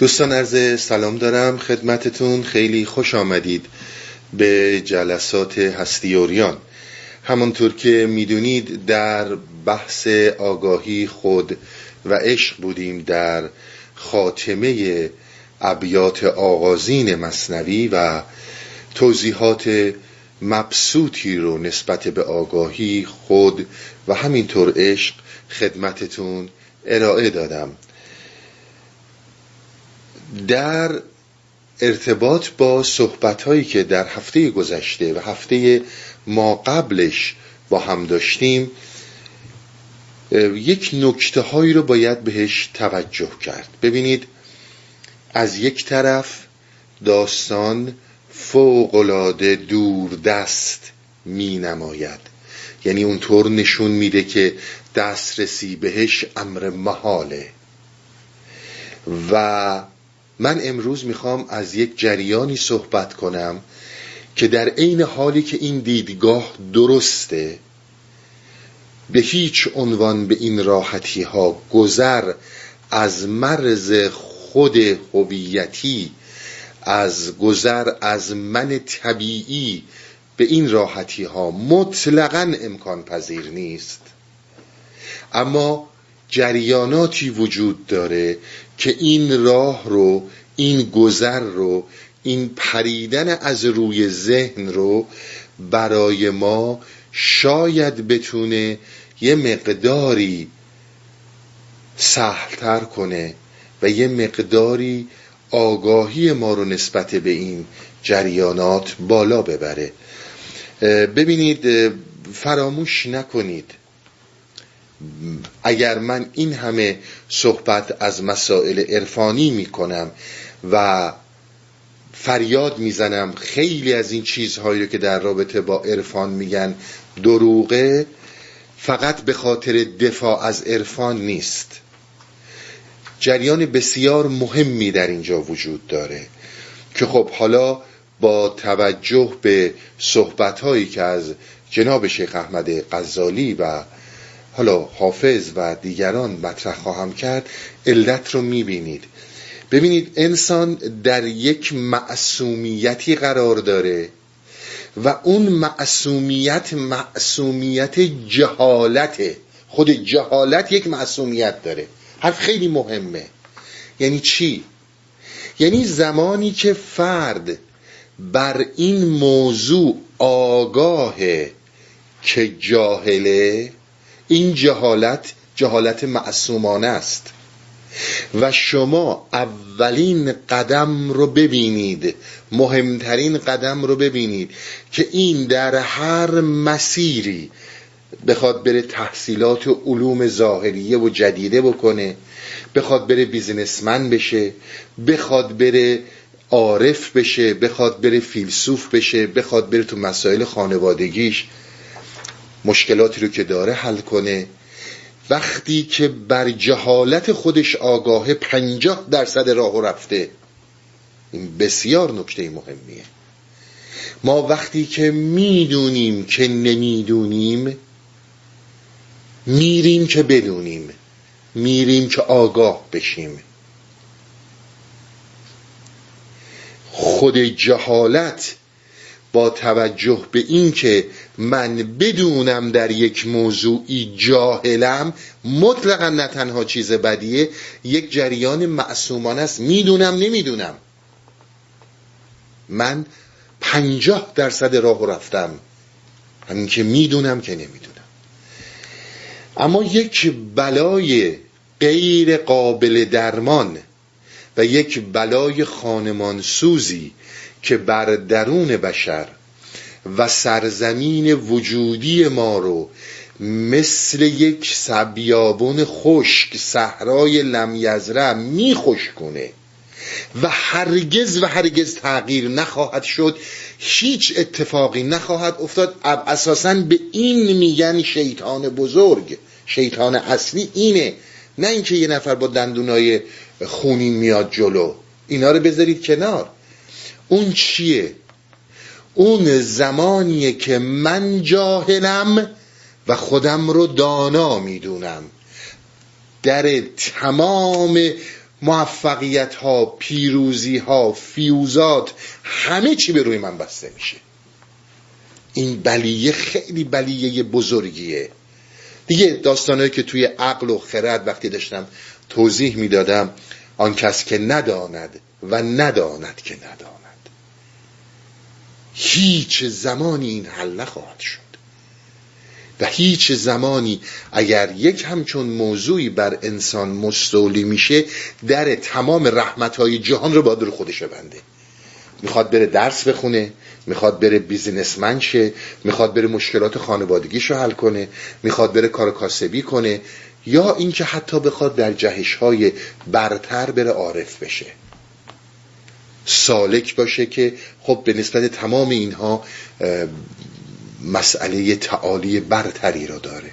دوستان عرض سلام دارم. خدمتتون خیلی خوش آمدید به جلسات هستی اوریان. همانطور که می‌دونید در بحث آگاهی خود و عشق بودیم در خاتمه ابیات آغازین مصنوی و توضیحات مبسوطی رو نسبت به آگاهی خود و همینطور عشق خدمتتون ارائه دادم. در ارتباط با صحبت هایی که در هفته گذشته و هفته ما قبلش با هم داشتیم یک نکته هایی رو باید بهش توجه کرد. ببینید از یک طرف داستان فوقلاده دور دست می نماید یعنی اونطور نشون میده که دسترسی بهش امر محاله. و من امروز می‌خوام از یک جریانی صحبت کنم که در عین حالی که این دیدگاه درسته به هیچ عنوان به این راحتی ها گذر از مرز خود هویتی از گذر از من طبیعی به این راحتی ها مطلقا امکان پذیر نیست. اما جریاناتی وجود داره که این راه رو این گذر رو این پریدن از روی ذهن رو برای ما شاید بتونه یه مقداری سهلتر کنه و یه مقداری آگاهی ما رو نسبت به این جریانات بالا ببره. ببینید فراموش نکنید اگر من این همه صحبت از مسائل عرفانی می‌کنم و فریاد می‌زنم خیلی از این چیزهایی رو که در رابطه با عرفان میگن دروغه فقط به خاطر دفاع از عرفان نیست. جریان بسیار مهمی در اینجا وجود داره که خب حالا با توجه به صحبت هایی که از جناب شیخ احمد غزالی و حالا حافظ و دیگران مطرح خواهم کرد علت رو می‌بینید. ببینید انسان در یک معصومیتی قرار داره و اون معصومیت معصومیت جهالته. خود جهالت یک معصومیت داره. حرف خیلی مهمه. یعنی چی؟ یعنی زمانی که فرد بر این موضوع آگاهه که جاهله این جهالت جهالت معصومانه است. و شما اولین قدم رو ببینید مهمترین قدم رو ببینید که این در هر مسیری بخواد بره تحصیلات و علوم ظاهریه و جدیده بکنه بخواد بره بیزنسمن بشه بخواد بره عارف بشه بخواد بره فیلسوف بشه بخواد بره تو مسائل خانوادگیش. مشکلاتی رو که داره حل کنه. وقتی که بر جهالت خودش آگاه پنجاه درصد راه رفته این بسیار نکته مهمیه. ما وقتی که می‌دونیم که نمی‌دونیم میریم که بدونیم میریم که آگاه بشیم. خود جهالت با توجه به این که من بدونم در یک موضوعی جاهلم مطلقا نه تنها چیز بدیه یک جریان معصومانه است. می‌دونم نمی‌دونم. من پنجاه درصد راه رفتم. همین که می‌دونم که نمی‌دونم. اما یک بلای غیر قابل درمان و یک بلای خانمان سوزی که بر درون بشر و سرزمین وجودی ما رو مثل یک سبیابون خشک صحرای لمیزره میخوش کنه و هرگز و هرگز تغییر نخواهد شد هیچ اتفاقی نخواهد افتاد. اساسا به این میگن شیطان بزرگ. شیطان اصلی اینه. نه اینکه یه نفر با دندونای خونین میاد جلو. اینا رو بذارید کنار. اون چیه؟ اون زمانیه که من جاهلم و خودم رو دانا می‌دونم. در تمام موفقیت ها پیروزی ها فیوزات همه چی به روی من بسته میشه. این بلیه خیلی بلیه بزرگیه. دیگه داستانهایی که توی عقل و خرد وقتی داشتم توضیح می‌دادم آن کس که نداند و نداند که نداند. هیچ زمانی این حل نخواهد شد. و هیچ زمانی اگر یک همچون موضوعی بر انسان مستولی میشه در تمام رحمتهای جهان رو با خودش بنده می‌خواد بره درس بخونه می‌خواد بره بیزینسمن شه می‌خواد بره مشکلات خانوادگیش رو حل کنه می‌خواد بره کار کاسبی کنه یا اینکه حتی بخواد در جهش های برتر بره عارف بشه. سالک باشه که خب به نسبت تمام اینها مسئله تعالی برتری را داره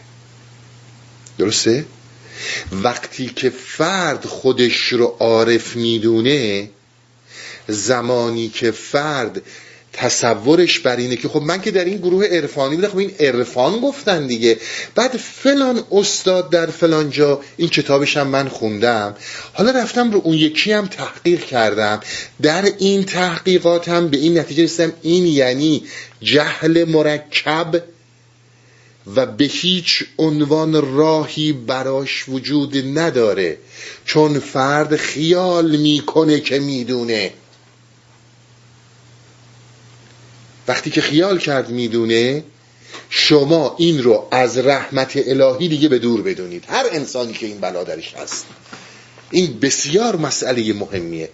درسته؟ وقتی که فرد خودش رو عارف می‌دونه زمانی که فرد تصورش بر اینه که خب من که در این گروه عرفانی بودم خب این عرفان گفتن دیگه. بعد فلان استاد در فلان جا این کتابش هم من خوندم. حالا رفتم رو اون یکی هم تحقیق کردم. در این تحقیقات هم به این نتیجه رسیدم این یعنی جهل مرکب و به هیچ عنوان راهی براش وجود نداره. چون فرد خیال می‌کنه که می‌دونه. وقتی که خیال کرد می‌دونه شما این رو از رحمت الهی دیگه به دور بدونید. هر انسانی که این بلا درش هست. این بسیار مسئله مهمیه.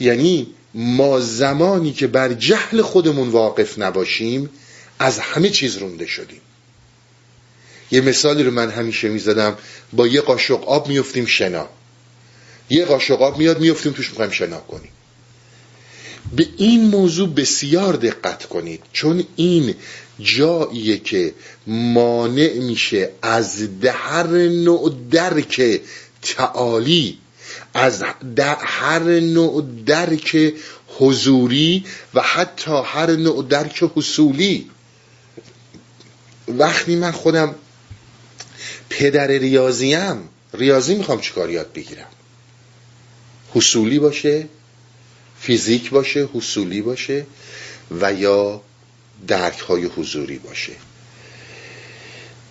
یعنی ما زمانی که بر جهل خودمون واقف نباشیم از همه چیز رونده شدیم. یه مثالی رو من همیشه می‌زدم. با یه قاشق آب میفتیم شنا. یه قاشق آب میاد میفتیم توش می‌خوایم شنا کنیم. به این موضوع بسیار دقت کنید چون این جاییه که مانع میشه از هر نوع درک تعالی از هر نوع درک حضوری و حتی هر نوع درک حصولی. وقتی من خودم پدر ریاضیم ریاضی می‌خوام چیکار یاد بگیرم؟ حصولی باشه؟ فیزیک باشه حصولی باشه و یا درک های حضوری باشه.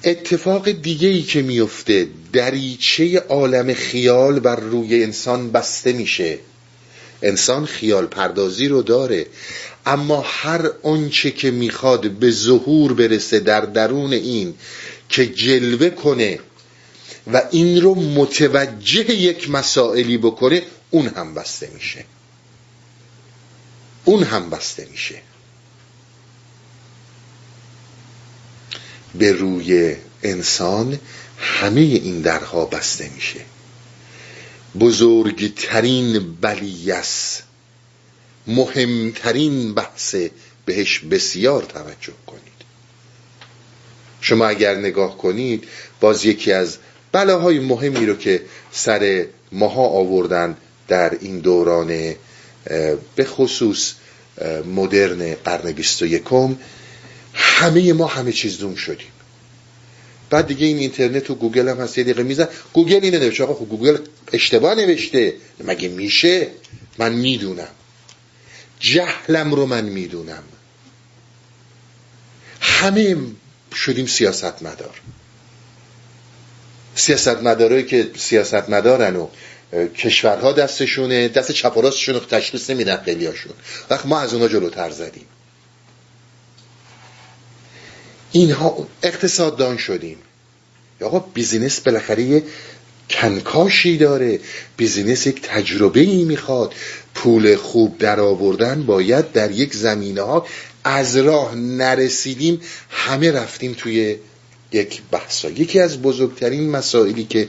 اتفاق دیگه ای که میفته دریچه عالم خیال بر روی انسان بسته میشه. انسان خیال پردازی رو داره اما هر آنچه که می‌خواد به ظهور برسه در درون این که جلوه کنه و این رو متوجه یک مسائلی بکنه اون هم بسته میشه. اون هم بسته میشه. به روی انسان همه این درها بسته میشه. بزرگترین بلیس مهمترین بحث بهش بسیار توجه کنید. شما اگر نگاه کنید باز یکی از بلاهای مهمی رو که سر ماها آوردن در این دوران به خصوص مدرن قرن بیست و یکم همه ما همه چیز دان شدیم. بعد دیگه این اینترنت و گوگل هم هست یه دقیقه میزنن. گوگل اینه نوشته آقا خب گوگل اشتباه نوشته. مگه میشه؟ من می‌دونم. جهلم رو من می‌دونم. همه شدیم سیاست مدار سیاست مدارایی که سیاست مدارن و کشورها دستشونه دست چپ و راستشون تشخیص نمیدن خیلی هاشون وقت ما از اونا جلوتر زدیم. اینها اقتصاددان شدیم. آقا business بالاخره یه کنکاشی داره. بیزینس یک تجربه ای می‌خواد. پول خوب در آوردن باید در یک زمینه ها از راه نرسیدیم. همه رفتیم توی یک بحثا یکی از بزرگترین مسائلی که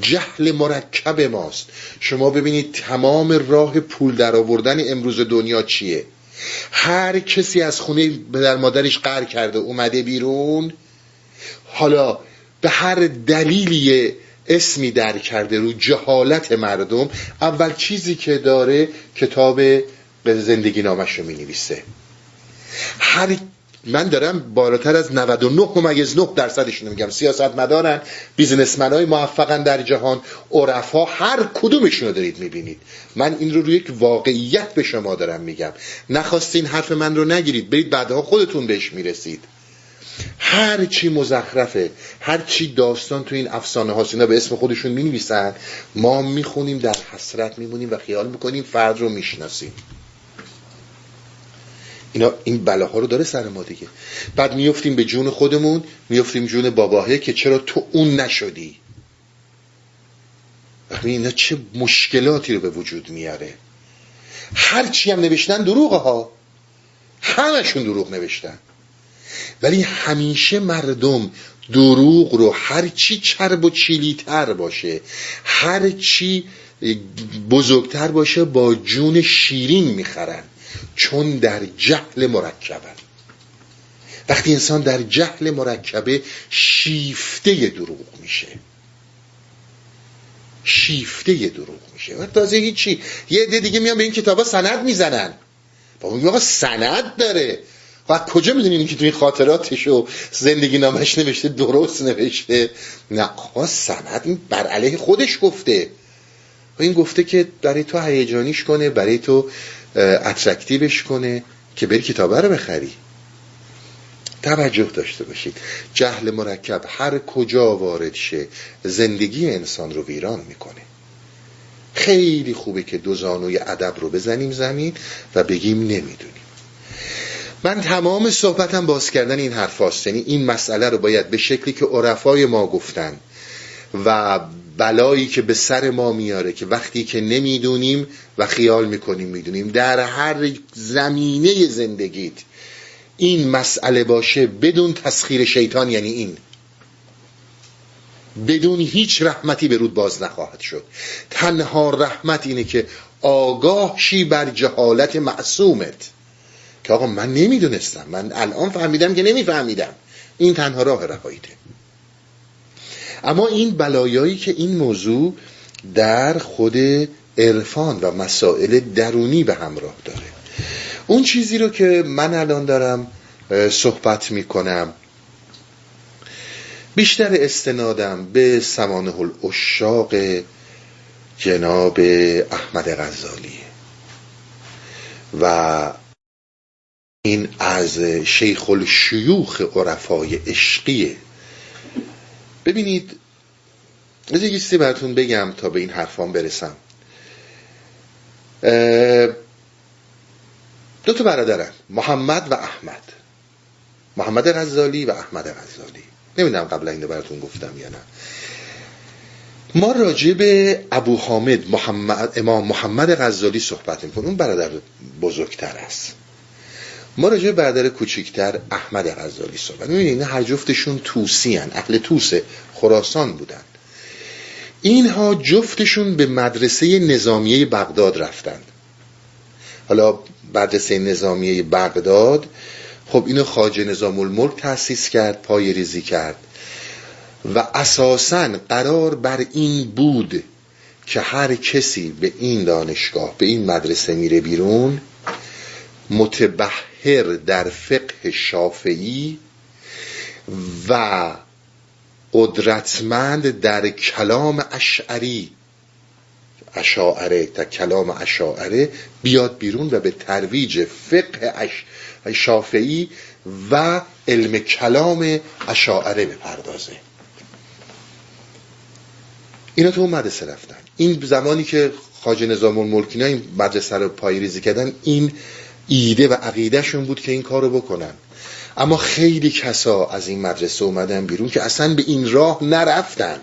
جهل مرکب ماست. شما ببینید تمام راه پول در آوردن امروز دنیا چیه؟ هر کسی از خونه در مادرش قر کرده اومده بیرون حالا به هر دلیلی اسمی در کرده رو جهالت مردم اول چیزی که داره کتاب به زندگی نامش رو می نویسه هر من دارم بالاتر از 99 ممیز 9 درصدشون میگم. سیاست مدارن بیزنسمن های موفقن در جهان عرفا هر کدومشون رو دارید می‌بینید. من این رو روی یک واقعیت به شما دارم میگم. نخواستین حرف من رو نگیرید برید بعدها خودتون بهش می‌رسید. هر چی مزخرفه هر چی داستان تو این افسانه هاست اینا به اسم خودشون می نویسن ما می‌خونیم در حسرت میمونیم و خیال می‌کنیم فرد رو می‌شناسیم. اینا این بلاها رو داره سر ما دیگه. بعد میفتیم به جون خودمون میفتیم جون باباهه که چرا تو اون نشدی؟ اینا چه مشکلاتی رو به وجود میاره؟ هر چی هم نوشتن دروغه ها. همشون دروغ نوشتن. ولی همیشه مردم دروغ رو هر چی چرب و چیلیتر باشه هر چی بزرگتر باشه با جون شیرین می‌خرن. چون در جهل مرکبن وقتی انسان در جهل مرکبه شیفته دروغ میشه. شیفته دروغ میشه. و تازه هیچی. یه عده دیگه میان به این کتابا سند می‌زنن. بابا میگه سند داره. و کجا می‌دونین که توی خاطراتش و زندگی نامش نوشته درست نوشته؟ نه آقا سند بر علیه خودش گفته. و این گفته که برای تو هیجانیش کنه برای تو اترکتیوش کنه که بری کتابه رو بخری. توجه داشته باشید. جهل مرکب هر کجا وارد شه زندگی انسان رو ویران می‌کنه. خیلی خوبه که دو زانوی ادب رو بزنیم زمین و بگیم نمی‌دونیم. من تمام صحبتم باز کردن این حرف یعنی این مسئله رو باید به شکلی که عرفای ما گفتن و بلایی که به سر ما میاره که وقتی که نمی‌دونیم و خیال می‌کنیم می‌دونیم. در هر زمینه زندگیت این مسئله باشه بدون تسخیر شیطان یعنی این. بدون هیچ رحمتی به رود باز نخواهد شد. تنها رحمت اینه که آگاه شی بر جهالت معصومت. که آقا من نمی‌دونستم. من الان فهمیدم که نمیفهمیدم. این تنها راه رهاییته. اما این بلایایی که این موضوع در خود عرفان و مسائل درونی به همراه داره. اون چیزی رو که من الان دارم صحبت می‌کنم بیشتر استنادم به سمانه الاشاق جناب احمد غزالی. و این از شیخ الشیوخ عرفای عشقیه ببینید از یه براتون بگم تا به این حرفان برسم. دو تا برادرن محمد و احمد. محمد غزالی و احمد غزالی. نمی‌دونم قبل این براتون گفتم یا نه. ما راجع به ابو حامد محمد امام محمد غزالی صحبت می‌کنیم. اون برادر بزرگتر است. ما راجع برادر کوچیکتر احمد غزالی صحبت می‌بینید هر جفتشون توسی هن. اهل توسه خراسان بودن. اینها جفتشون به مدرسه نظامیه بغداد رفتند حالا مدرسه نظامیه بغداد خب اینو خاج نظام الملک تأسیس کرد پای ریزی کرد. و اساسا قرار بر این بود که هر کسی به این دانشگاه به این مدرسه میره بیرون متبهر در فقه شافعی و قدرتمند در کلام اشعری. اشاعره در کلام اشاعره بیاد بیرون و به ترویج فقه شافعی و علم کلام اشاعره بپردازه. اینا تو اون مدرسه رفتن. این زمانی که خاج نظام الملکینا این مدرسه رو پایریزی کردن این ایده و عقیدهشون بود که این کار رو بکنن. اما خیلی کسا از این مدرسه اومدن بیرون که اصلا به این راه نرفتن.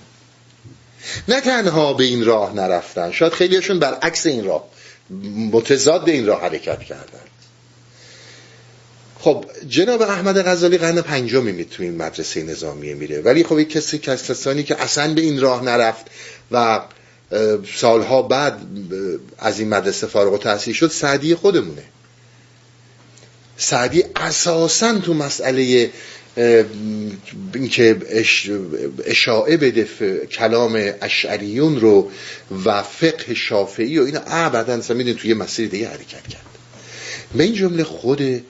نه تنها به این راه نرفتن شاید خیلیشون برعکس این راه متضاد این راه حرکت کردن. خب جناب احمد غزالی قرن پنجمی می تو این مدرسه نظامیه میره. ولی خب یک کسی کسانی که اصلا به این راه نرفت و سالها بعد از این مدرسه فارغ و تحصیل شد سعدی خودمونه. سعدی اساسا تو مسئله اینکه اشاعه بده کلام اشعریون رو و فقه شافعی و اینا ابدا می‌دونید توی مسیر دیگه حرکت کرد. به این جمله خود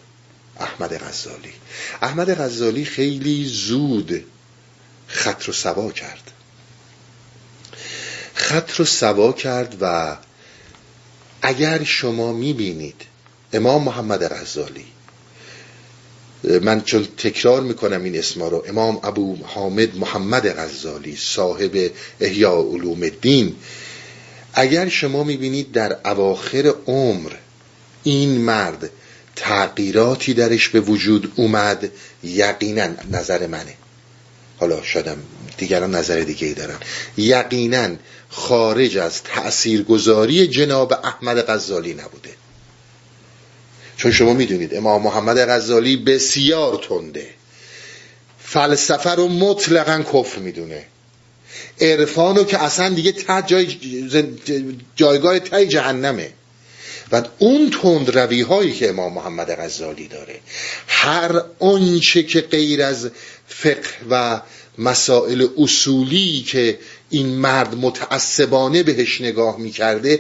احمد غزالی. احمد غزالی خیلی زود خط رو سوا کرد. خط رو سوا کرد و اگر شما می‌بینید امام محمد غزالی من چون تکرار می‌کنم این اسما رو. امام ابو حامد محمد غزالی صاحب احیاء علوم الدین. اگر شما می‌بینید در اواخر عمر این مرد تغییراتی درش به وجود اومد یقینا نظر منه. حالا شدم دیگران نظر دیگه ای دارن. یقینا خارج از تأثیرگذاری جناب احمد غزالی نبوده. چون شما می‌دونید امام محمد غزالی بسیار تنده. فلسفه رو مطلقا کفر می‌دونه. عرفانو که اصلا دیگه تا جای جایگاه تای جهنمه. و اون تند روی هایی که امام محمد غزالی داره هر آنچه که غیر از فقه و مسائل اصولی که این مرد متعصبانه بهش نگاه می‌کرده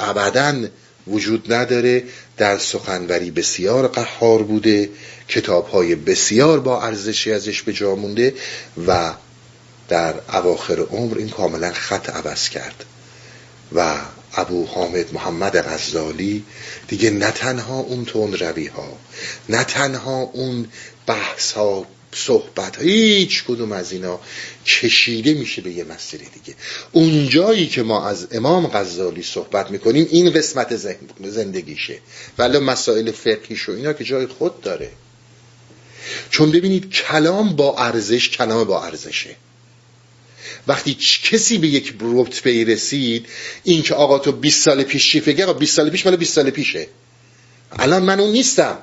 ابدا وجود نداره. در سخنوری بسیار قهار بوده کتاب های بسیار با ارزشی ازش به جا مونده و در اواخر عمر این کاملا خط عوض کرد. و ابو حامد محمد غزالی دیگه نه تنها اون تون روی ها نه تنها اون بحث ها صحبت هیچ کدوم از اینا کشیده میشه به یه مسیر دیگه. اون جایی که ما از امام غزالی صحبت می‌کنیم این قسمت زندگیشه. ولی مسائل فقهیش و اینا که جای خود داره. چون ببینید کلام با ارزش کلام با ارزشه. وقتی کسی به یک رتبه رسید این که آقا تو 20 سال پیش چی فکر؟ 20 سال پیش مال 20 سال پیشه. الان من اون نیستم.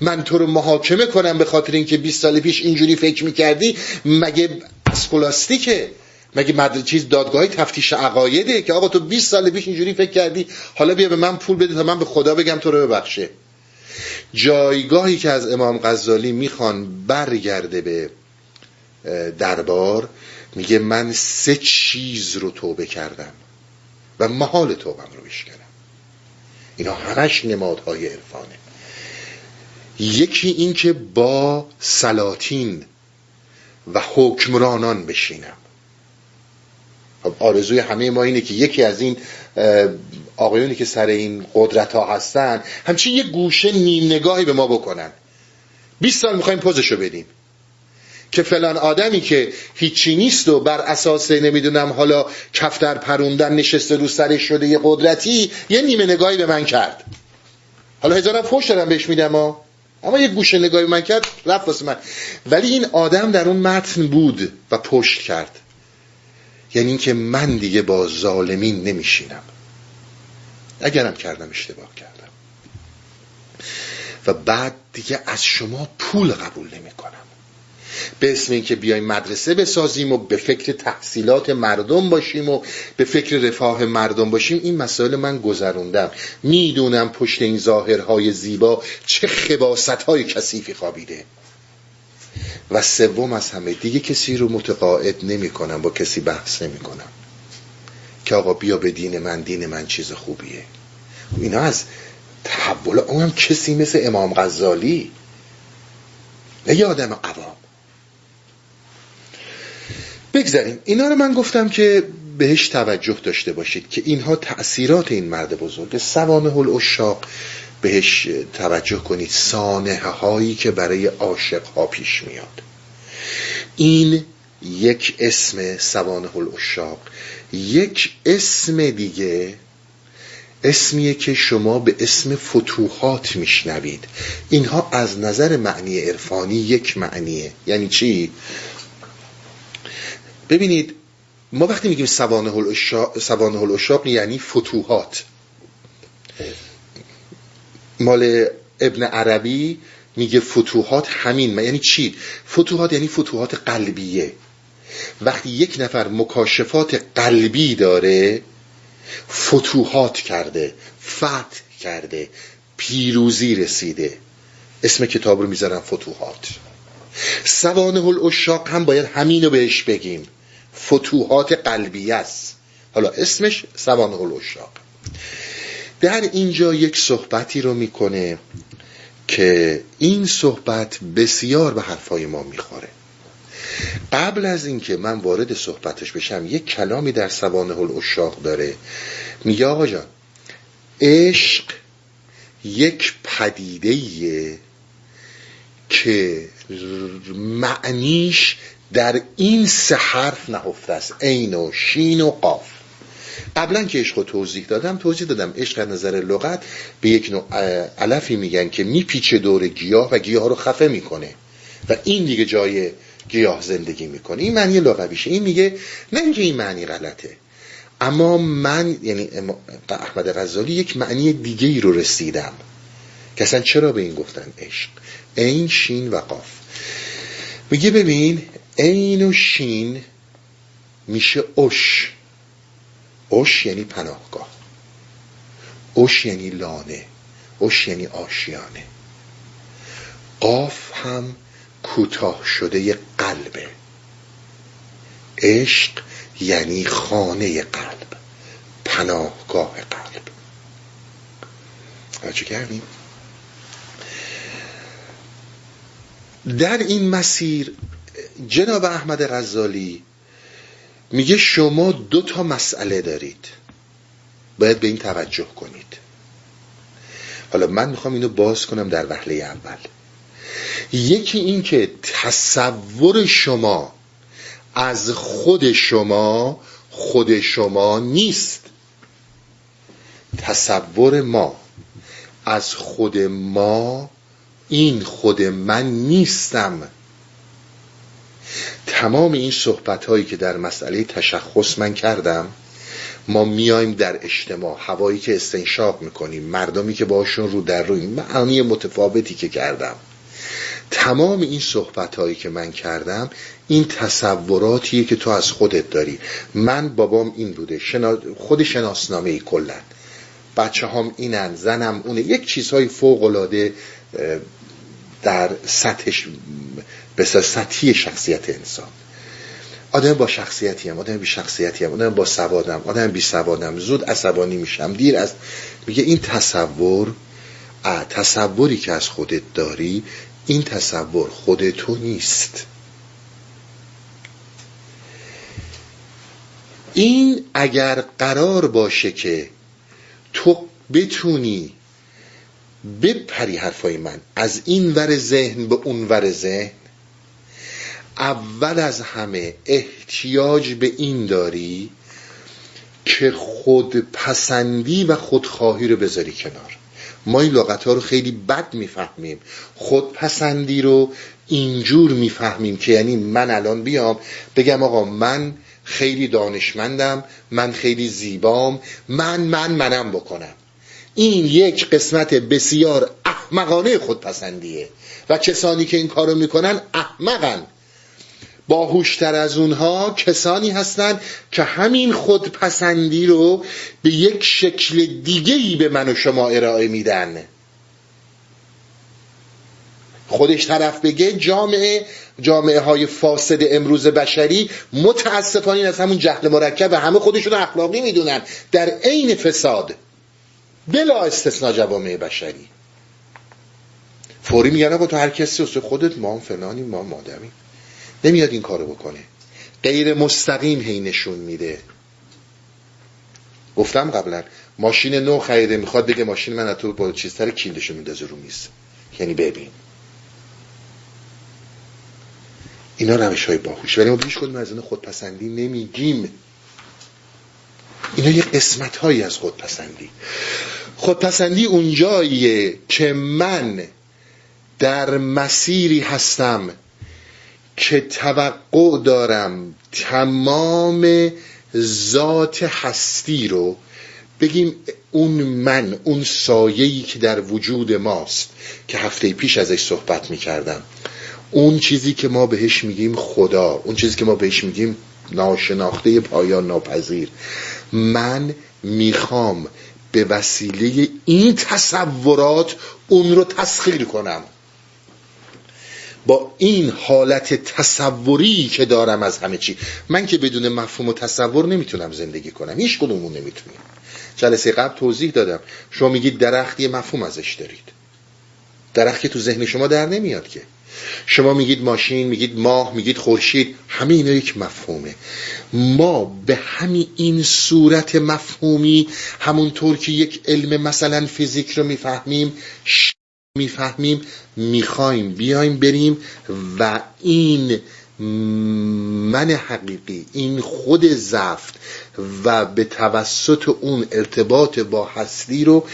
من تو رو محاکمه کنم به خاطر اینکه 20 سال پیش اینجوری فکر می‌کردی؟ مگه اسکولاستیکه؟ مگه مدر چیز دادگاه تفتیش عقایده که آقا تو 20 سال پیش اینجوری فکر کردی؟ حالا بیا به من پول بده تا من به خدا بگم تو رو ببخشه. جایگاهی که از امام غزالی می‌خوان برگرده به دربار میگه من سه چیز رو توبه کردم و محال توبم رو بشکنم. اینا همش نمادهای عرفانه. یکی این که با سلاطین و حکمرانان بشینم. خب آرزوی همه ما اینه که یکی از این آقایونی که سر این قدرت ها هستن همچین یه گوشه نیم نگاهی به ما بکنن. 20 سال می‌خوایم پوزشو بدیم. که فلان آدمی که هیچی نیست و بر اساس نمی‌دونم حالا کفتر پروندن نشسته رو سرش شده یه قدرتی یه نیمه نگاهی به من کرد. حالا هزارم فوش دارم بهش میدم اما یه گوشه نگاهی من کرد رفت واسه من. ولی این آدم در اون متن بود و پشت کرد. یعنی اینکه من دیگه با ظالمین نمیشینم. اگرم کردم اشتباه کردم. و بعد دیگه از شما پول قبول نمی کنم به اسم اینکه بیایم مدرسه بسازیم و به فکر تحصیلات مردم باشیم و به فکر رفاه مردم باشیم این مسائل من گذروندم. می‌دونم پشت این ظاهرهای زیبا چه خباست های کثیفی خوابیده. و سوم از همه دیگه کسی رو متقاعد نمی کنم با کسی بحث نمی کنم که آقا بیا به دین من دین من چیز خوبیه. اینا از تحول اونم کسی مثل امام غزالی. نه یه آدم عوام بگذاریم. اینا رو من گفتم که بهش توجه داشته باشید که اینها تأثیرات این مرد بزرگ. سوانه الاشاق بهش توجه کنید. سانه هایی که برای عاشق ها پیش میاد. این یک اسم سوانه الاشاق یک اسم دیگه اسمیه که شما به اسم فتوحات میشنوید. اینها از نظر معنی عرفانی یک معنیه. یعنی چی؟ ببینید ما وقتی میگیم سوانه الاشاق یعنی فتوحات. مال ابن عربی میگه فتوحات همین یعنی چی؟ فتوحات یعنی فتوحات قلبیه. وقتی یک نفر مکاشفات قلبی داره فتوحات کرده فتح کرده پیروزی رسیده. اسم کتاب رو می‌ذارن فتوحات. سوانه الاشاق هم باید همینو بهش بگیم. فتوحات قلبی است. حالا اسمش سوانه الاشاق در اینجا یک صحبتی رو می‌کنه که این صحبت بسیار به حرفای ما می‌خوره. قبل از اینکه من وارد صحبتش بشم یک کلامی در سوانه الاشاق داره. میگه آقا جان عشق یک پدیده که معنیش در این سه حرف نهفته است. عین و شین و قاف. قبلا که عشق توضیح دادم توضیح دادم. عشق از نظر لغت به یک نوع علفی میگن که میپیچه دور گیاه و گیاه رو خفه می‌کنه. و این دیگه جای گیاه زندگی می‌کنه. این معنی لغویشه این میگه نه اینکه این معنی غلطه اما من یعنی احمد غزالی یک معنی دیگه ای رو رسیدم. که اصلا چرا به این گفتن عشق؟ این شین و قاف. میگه ببین عین و شین میشه اش اش یعنی پناهگاه. اش یعنی لانه. اش یعنی آشیانه. قاف هم کوتاه شده قلبه. عشق یعنی خانه قلب. پناهگاه قلب. چه کردیم؟ در این مسیر جناب احمد غزالی میگه شما دو تا مسئله دارید. باید به این توجه کنید. حالا من می‌خوام اینو باز کنم در وهله اول. یکی این که تصور شما از خود شما خود شما نیست. تصور ما از خود ما این خود من نیستم. تمام این صحبت هایی که در مسئله تشخص من کردم ما میایم در اجتماع هوایی که استنشاق می‌کنیم مردمی که باشون رو در روی معنی متفاوتی که کردم. تمام این صحبت هایی که من کردم این تصوراتیه که تو از خودت داری. من بابام این بوده خود شناسنامه ای کلن بچه هم اینن زنم اونه یک چیزهای فوق در سطحش به سطحی شخصیت انسان. آدم با شخصیتی هم آدم بی شخصیتی هم آدم با سوادم آدم بی سوادم زود عصبانی میشم دیر از میگه این تصور تصوری که از خودت داری این تصور خود تو نیست. این اگر قرار باشه که تو بتونی بپری حرفای من. از این ور ذهن به اون ور ذهن. اول از همه احتیاج به این داری که خود پسندی و خودخواهی رو بذاری کنار. ما این لغت ها رو خیلی بد می‌فهمیم. خودپسندی رو اینجور می‌فهمیم که یعنی من الان بیام بگم آقا من خیلی دانشمندم من خیلی زیبام من من منم بکنم. این یک قسمت بسیار احمقانه خودپسندیه. و کسانی که این کارو می‌کنن احمقن. باهوشتر از اونها کسانی هستند که همین خودپسندی رو به یک شکل دیگهی به من و شما ارائه میدن. خودش طرف بگه جامعه جامعه های فاسد امروز بشری متاسفانه از همون جهل مرکب و همه خودشون اخلاقی می‌دونن. در عین فساد بلا استثناء جوامع بشری. فوری میگن آقا تو هر کسی خودت ما فلانی ما مادمی نمیاد این کارو بکنه. غیر مستقیم هی نشون میده. گفتم قبلا ماشین نو خریده می‌خواد بگه ماشین من تو با چیزتر کیلدشو میندازه رو میز. یعنی ببین. اینا روش های باهوش. ولی ما بیش کنیم از این خودپسندی نمیگیم. اینا یه قسمت هایی از خودپسندی. خودپسندی اونجاییه که من در مسیری هستم که توقع دارم تمام ذات هستی رو بگیم اون من اون سایه‌ای که در وجود ماست که هفته پیش ازش صحبت می‌کردم. اون چیزی که ما بهش میگیم خدا اون چیزی که ما بهش میگیم ناشناخته پایان ناپذیر. من می‌خوام به وسیله این تصورات اون رو تسخیر کنم. با این حالت تصوری که دارم از همه چی. من که بدون مفهوم و تصور نمی‌تونم زندگی کنم. هیچ کدومون نمی‌تونیم. جلسه قبل توضیح دادم. شما میگید درخت یه مفهوم ازش دارید. درخت که تو ذهن شما در نمیاد که. شما میگید ماشین میگید ماه میگید خورشید همه اینا یک مفهومه. ما به همین این صورت مفهومی همونطور که یک علم مثلا فیزیک رو می‌فهمیم می‌فهمیم می‌خوایم بیایم بریم و این من حقیقی این خود زفت و به توسط اون ارتباط با هستی رو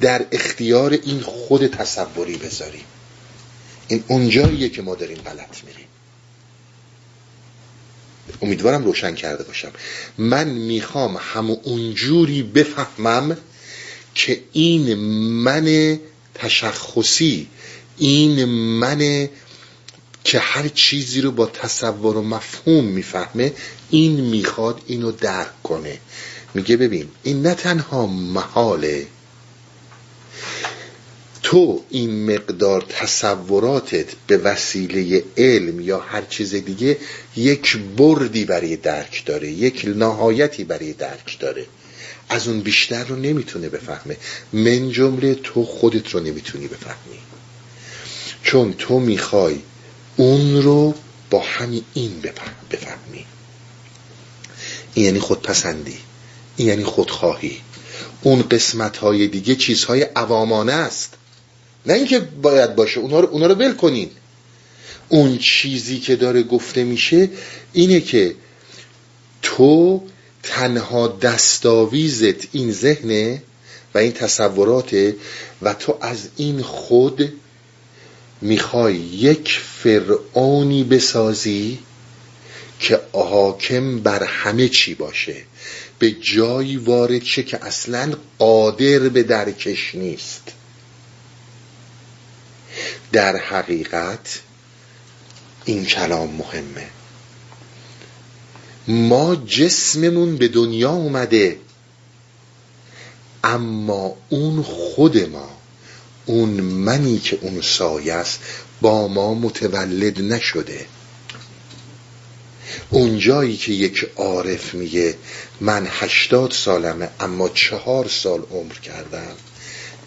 در اختیار این خود تصوری بذاریم. این اونجاییه که ما داریم غلط میریم. امیدوارم روشن کرده باشم. من می‌خوام همون اونجوری بفهمم که این من تشخصی این من که هر چیزی رو با تصور و مفهوم می‌فهمه این می‌خواد اینو درک کنه. میگه ببین این نه تنها محاله تو این مقدار تصوراتت به وسیله علم یا هر چیز دیگه یک بردی برای درک داره یک نهایتی برای درک داره. از اون بیشتر رو نمی‌تونه بفهمه. من جمله تو خودت رو نمی‌تونی بفهمی. چون تو می‌خوای اون رو با همین این بفهمی. این یعنی خودپسندی. این یعنی خودخواهی. اون قسمت های دیگه چیزهای عوامانه است. نه اینکه باید باشه اونها رو, اونها رو بل کنین. اون چیزی که داره گفته میشه اینه که تو تنها دستاویزت این ذهنه و این تصوراته و تو از این خود می‌خوای یک فرعونی بسازی که حاکم بر همه چی باشه. به جایی وارد شه که اصلا قادر به درکش نیست. در حقیقت این کلام مهمه. ما جسممون به دنیا اومده اما اون خود ما اون منی که اون سایه است با ما متولد نشده. اونجایی که یک عارف میگه من هشتاد سالمه اما چهار سال عمر کردم.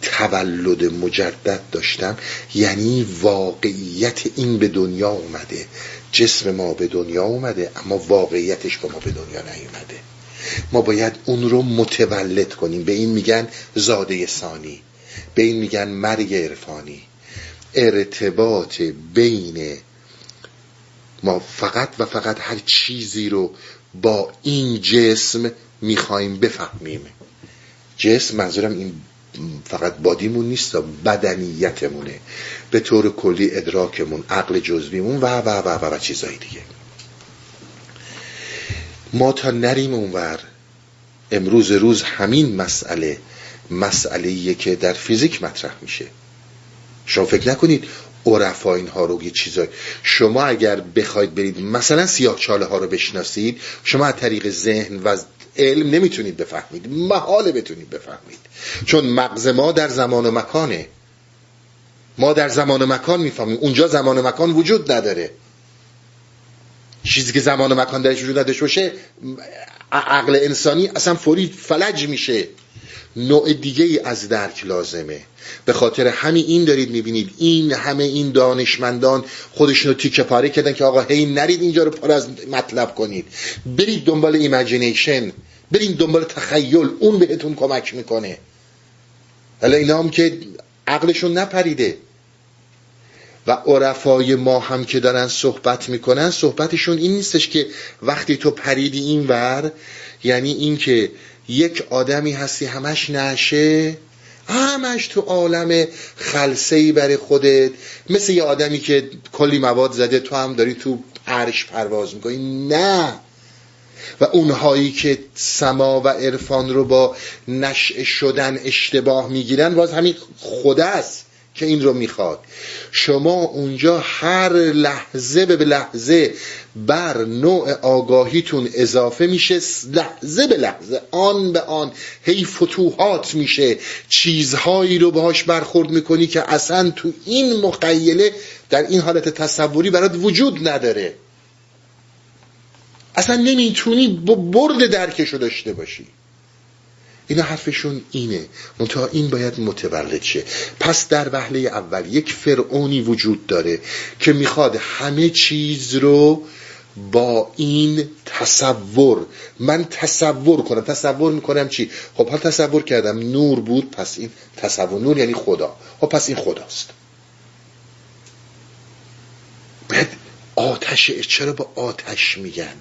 تولد مجدد داشتم یعنی واقعیت این به دنیا اومده. جسم ما به دنیا اومده اما واقعیتش به ما به دنیا نیومده. ما باید اون رو متولد کنیم. به این میگن زاده ثانی. به این میگن مرگ عرفانی. ارتباط بین ما فقط و فقط هر چیزی رو با این جسم می‌خوایم بفهمیم. جسم منظورم این فقط بادیمون نیست بدنیتمونه. به طور کلی ادراکمون عقل جزویمون و و و و, و چیزایی دیگه. ما تا نریم اونور امروز روز همین مسئله مسئله که در فیزیک مطرح میشه. شما فکر نکنید عرفا اینها رو یه چیزای. شما اگر بخواید برید مثلا سیاه چاله ها رو بشناسید شما از طریق ذهن و علم نمی‌تونید بفهمید محاله بتونید بفهمید. چون مغز ما در زمان و مکانه. ما در زمان و مکان می‌فهمیم. اونجا زمان و مکان وجود نداره. چیزی که زمان و مکان درش وجود نداشته باشه عقل انسانی اصلا فوری فلج میشه. نوع دیگه ای از درک لازمه. به خاطر همین این دارید می‌بینید. این همه این دانشمندان خودشون رو تیکه پاره کردن که آقا هی نرید اینجا رو پر از مطلب کنید. برید دنبال imagination برید دنبال تخیل. اون بهتون کمک می‌کنه. حالا اینا هم که عقلشون نپریده. و عرفای ما هم که دارن صحبت می‌کنن صحبتشون این نیستش که وقتی تو پریدی این ور یعنی این که یک آدمی هستی همش نشه. همش تو عالم خلصهی برای خودت. مثل یه آدمی که کلی مواد زده تو هم داری تو عرش پرواز می‌کنی. نه. و اونهایی که سما و عرفان رو با نشع شدن اشتباه می‌گیرن باز همین خدا است که این رو می‌خواد. شما اونجا هر لحظه به لحظه بر نوع آگاهیتون اضافه میشه لحظه به لحظه آن به آن هی فتوحات میشه. چیزهایی رو باهاش برخورد می‌کنی که اصلا تو این مقیله در این حالت تصوری برات وجود نداره. اصلا نمی‌تونی برد درکشو داشته باشی. اینا حرفشون اینه. منتها این باید متولد شه. پس در وهله اول یک فرعونی وجود داره که می‌خواد همه چیز رو با این تصور. من تصور کنم. تصور می‌کنم چی؟ خب حال تصور کردم. نور بود پس این تصور. نور یعنی خدا. خب پس این خداست. بعد آتش چرا با آتش میگن؟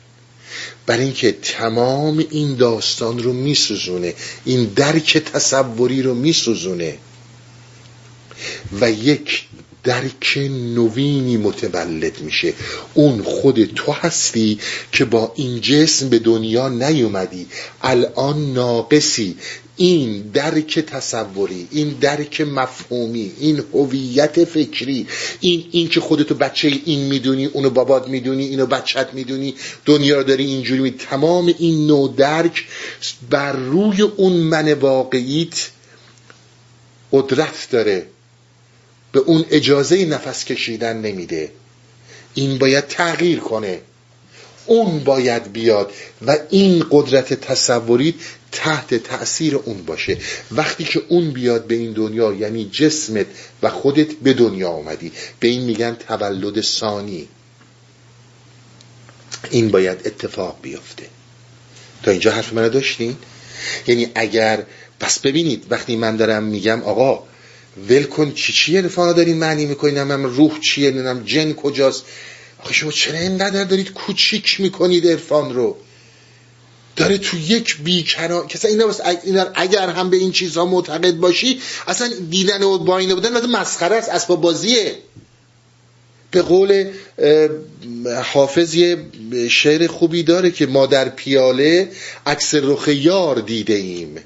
برای اینکه تمام این داستان رو میسوزونه این درک تصوری رو میسوزونه و یک درک نوینی متولد میشه. اون خود تو هستی که با این جسم به دنیا نیومدی الان ناقصی. این درک تصوری این درک مفهومی این هویت فکری این این که خودتو بچه این می‌دونی اونو بابات می‌دونی اینو بچت می‌دونی دنیا رو داری اینجوری می تمام این نوع درک بر روی اون من واقعیت قدرت داره. به اون اجازه نفس کشیدن نمیده. این باید تغییر کنه. اون باید بیاد و این قدرت تصوری تحت تأثیر اون باشه. وقتی که اون بیاد به این دنیا یعنی جسمت و خودت به دنیا آمدی به این میگن تولد ثانی. این باید اتفاق بیفته. تا اینجا حرف من داشتین؟ یعنی اگر پس ببینید وقتی من دارم میگم آقا ول کن چی چیه رفانا دارین معنی می‌کنین؟ هم روح چیه؟ نم جن کجاست؟ آخه شما چرا اینقدر دارید کوچیک می‌کنید عرفان رو؟ داره تو یک بیکران کسا اینا اگر هم به این چیزها معتقد باشی اصلا دیدن و با اینه بودن مسخره است اسباب بازیه. به قول حافظ یه شعر خوبی داره که ما در پیاله عکس رخ یار دیده ایم.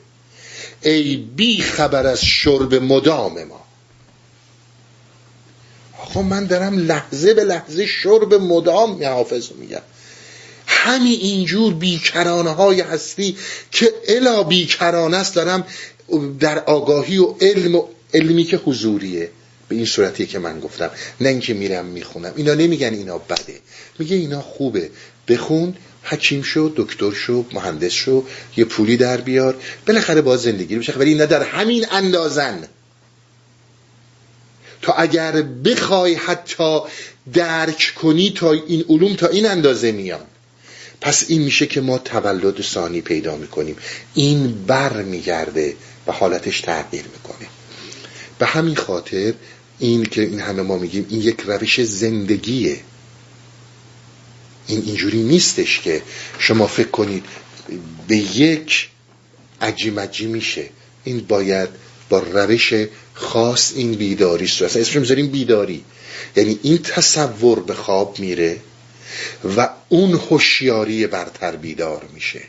ای بی خبر از شرب مدام ما. آقا من دارم لحظه به لحظه شرب مدام حافظ میگم. همین اینجور بیکرانه های هستی که الا بیکرانه است دارم در آگاهی و علم و علمی که حضوریه. به این صورتی که من گفتم. نه اینکه میرم می‌خونم. اینا نمیگن اینا بده. میگه اینا خوبه. بخون حکیم شو دکتر شو مهندس شو یه پولی در بیار. بالاخره باز زندگی بشه ولی اینا در همین اندازن. تا اگر بخوای حتی درک کنی تا این علوم تا این اندازه میان. پس این میشه که ما تولد ثانی پیدا می‌کنیم. این بر میگرده و حالتش تغییر می‌کنه. به همین خاطر این که این همه ما میگیم این یک روش زندگیه. این اینجوری نیستش که شما فکر کنید به یک عجیمجی میشه. این باید با روش خاص این بیداری است. اسمش می‌ذاریم بیداری. یعنی این تصور به خواب میره. و اون هوشیاری برتر بیدار میشه.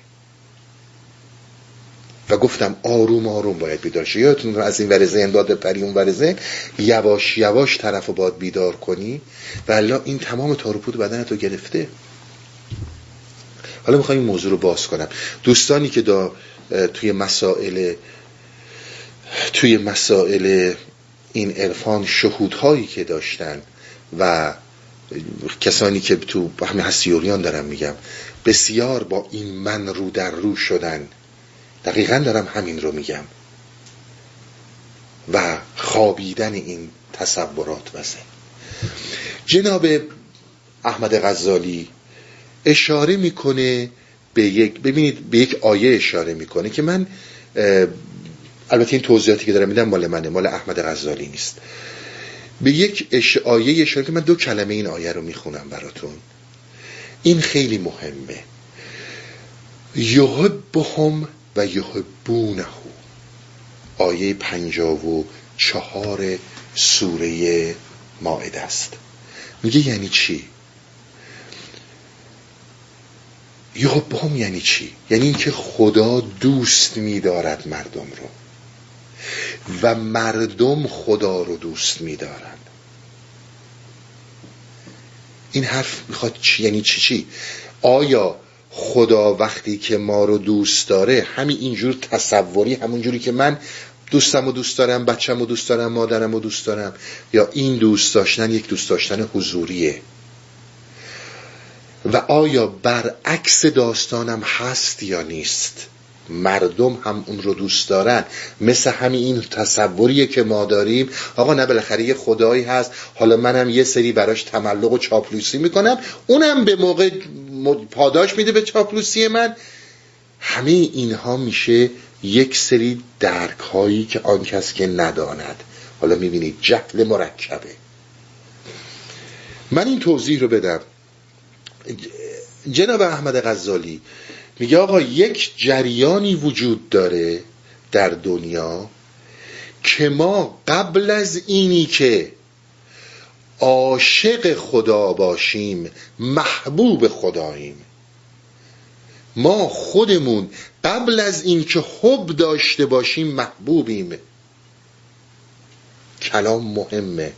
و گفتم آروم آروم باید بیدار شه یادتون از این ور ذهن داد پری اون ور یواش یواش طرف رو باید بیدار کنی. و این تمام تاروپود بدن تو گرفته. حالا می‌خوام این موضوع رو باز کنم. دوستانی که دا توی مسائل توی مسائل این عرفان شهودهایی که داشتن و کسانی که تو همه هستیوریان دارم میگم بسیار با این من رو در رو شدن. دقیقا دارم همین رو میگم. و خوابیدن این تصورات وزه جناب احمد غزالی اشاره می‌کنه به یک ببینید به یک آیه اشاره می‌کنه که من البته این توضیحاتی که دارم میدم مال منه مال احمد غزالی نیست. به یک اش آیه اشاره که من دو کلمه این آیه رو می‌خونم براتون. این خیلی مهمه. یحبهم و یحبونه آیه پنجاب و چهار سوره ماعده است. میگه یعنی چی؟ یحبهم یعنی چی؟ یعنی اینکه خدا دوست میدارد مردم رو. و مردم خدا رو دوست میدارن این حرف می‌خواد چی یعنی چی چی؟ آیا خدا وقتی که ما رو دوست داره همین اینجور تصوری همون جوری که من دوستم و دوست دارم بچم و دوست دارم مادرم و دوست دارم یا این دوست داشتن یک دوست داشتن حضوریه؟ و آیا برعکس داستانم هست یا نیست؟ مردم هم اون رو دوست دارن. مثل همین این تصوریه که ما داریم. آقا نه بالاخره یه خدایی هست. حالا منم یه سری براش تملق و چاپلوسی می‌کنم. اونم به موقع پاداش میده به چاپلوسی من. همه اینها میشه یک سری درک هایی که آن کس که نداند. حالا می‌بینید جهل مرکبه. من این توضیح رو بدم. جناب احمد غزالی میگه آقا یک جریانی وجود داره در دنیا که ما قبل از اینی که عاشق خدا باشیم محبوب خداییم. ما خودمون قبل از اینکه حب داشته باشیم محبوبیم. کلام مهمه.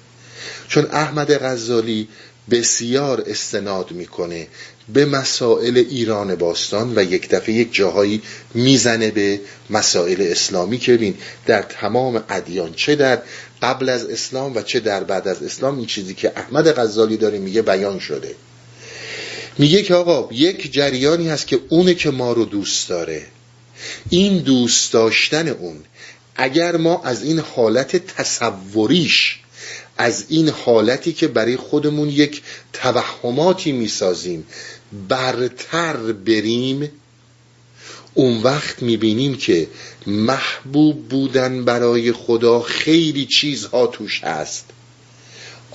چون احمد غزالی بسیار استناد می‌کنه. به مسائل ایران باستان و یک دفعه یک جاهایی می‌زنه به مسائل اسلامی. که ببین در تمام ادیان چه در قبل از اسلام و چه در بعد از اسلام این چیزی که احمد غزالی داره میگه بیان شده. میگه که آقا یک جریانی هست که اونه که ما رو دوست داره. این دوست داشتن اون اگر ما از این حالت تصوریش از این حالتی که برای خودمون یک توهماتی می‌سازیم برتر بریم اون وقت می‌بینیم که محبوب بودن برای خدا خیلی چیزها توش هست.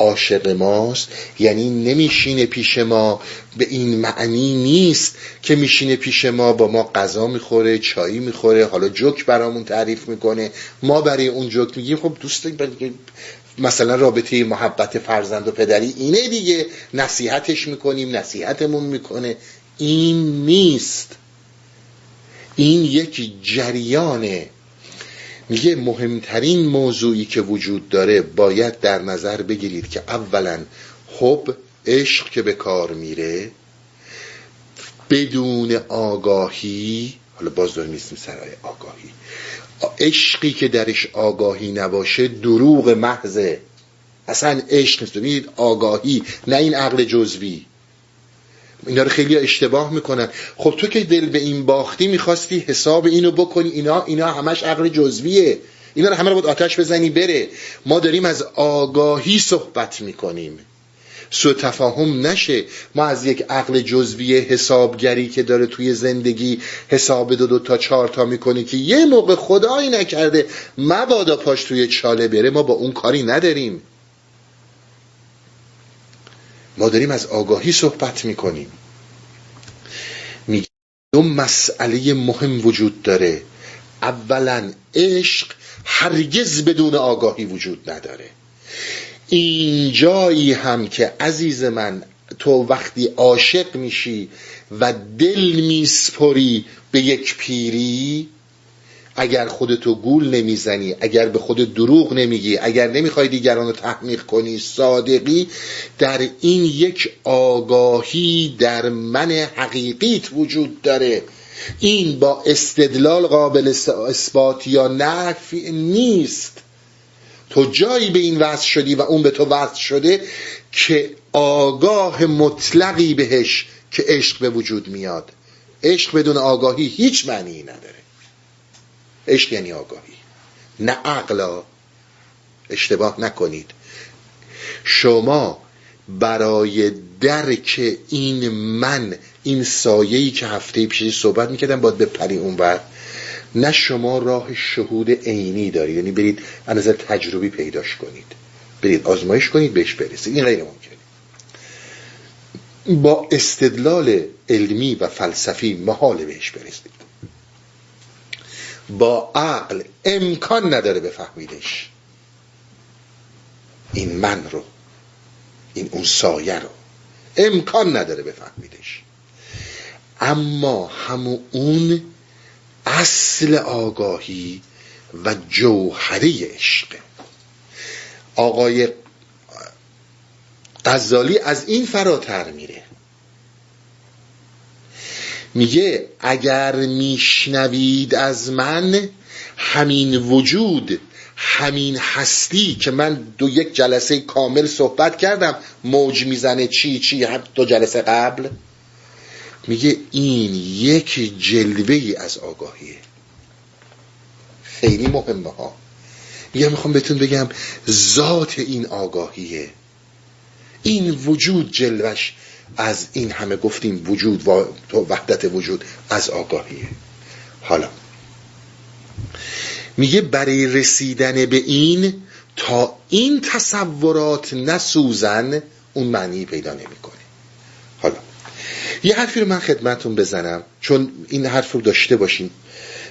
عاشق ماست یعنی نمیشینه پیش ما به این معنی نیست که میشینه پیش ما با ما غذا می‌خوره چایی می‌خوره حالا جوک برامون تعریف می‌کنه ما برای اون جوک میگیم خب دوست مثلا رابطه محبت فرزند و پدری اینه دیگه. نصیحتش می‌کنیم نصیحتمون می‌کنه. این نیست. این یک جریانه. میگه مهمترین موضوعی که وجود داره باید در نظر بگیرید که اولا حب عشق که به کار میره بدون آگاهی حالا باز داریم سرای آگاهی. عشقی که درش آگاهی نباشه دروغ محضه. اصلا عشق نیست. ببینید آگاهی نه این عقل جزوی. اینا رو خیلی اشتباه می‌کنن. خب تو که دل به این باختی می‌خواستی حساب اینو بکنی. اینا اینا همش عقل جزویه. اینا رو همه رو باید آتش بزنی بره. ما داریم از آگاهی صحبت می‌کنیم. سو تفاهم نشه. ما از یک عقل جزوی حسابگری که داره توی زندگی حساب دو دو تا چهار تا می‌کنه که یه موقع خدایی نکرده مبادا پاش توی چاله بره. ما با اون کاری نداریم. ما داریم از آگاهی صحبت می‌کنیم. میگه دو مسئله مهم وجود داره. اولا عشق هرگز بدون آگاهی وجود نداره. این جایی هم که عزیز من تو وقتی عاشق میشی و دل میسپری به یک پیری اگر خودتو گول نمی‌زنی اگر به خود دروغ نمیگی اگر نمی‌خوای دیگران رو تحمیق کنی صادقی در این یک آگاهی در من حقیقیت وجود داره. این با استدلال قابل اثبات یا نفی نیست. تو جایی به این وصل شدی و اون به تو وصل شده که آگاه مطلقی بهش که عشق به وجود میاد. عشق بدون آگاهی هیچ معنی نداره. عشق یعنی آگاهی. نه عقلا اشتباه نکنید. شما برای درک این من این سایه‌ای که هفته پیش صحبت می‌کردم باید بپری اون وقت نه شما راه شهود عینی دارید یعنی برید از نظر تجربی پیداش کنید. برید آزمایش کنید بهش برسید. این غیر ممکنه. با استدلال علمی و فلسفی محال بهش برسید. با عقل امکان نداره بفهمیدش. این من رو این اون سایه رو امکان نداره بفهمیدش. اما همون اون اصل آگاهی و جوهره عشق. آقای غزالی از این فراتر میره. میگه اگر میشنوید از من همین وجود همین هستی که من دو یک جلسه کامل صحبت کردم موج می‌زنه چی چی دو جلسه قبل. میگه این یک جلوه ای از آگاهیه. خیلی مهمه ها. میگه می‌خوام بهتون بگم ذات این آگاهیه. این وجود جلوش از این همه گفتیم وجود و وحدت وجود از آگاهیه. حالا میگه برای رسیدن به این تا این تصورات نسوزن اون معنی پیدا نمی‌کنه. یه حرفی رو من خدمتون بزنم چون این حرف رو داشته باشیم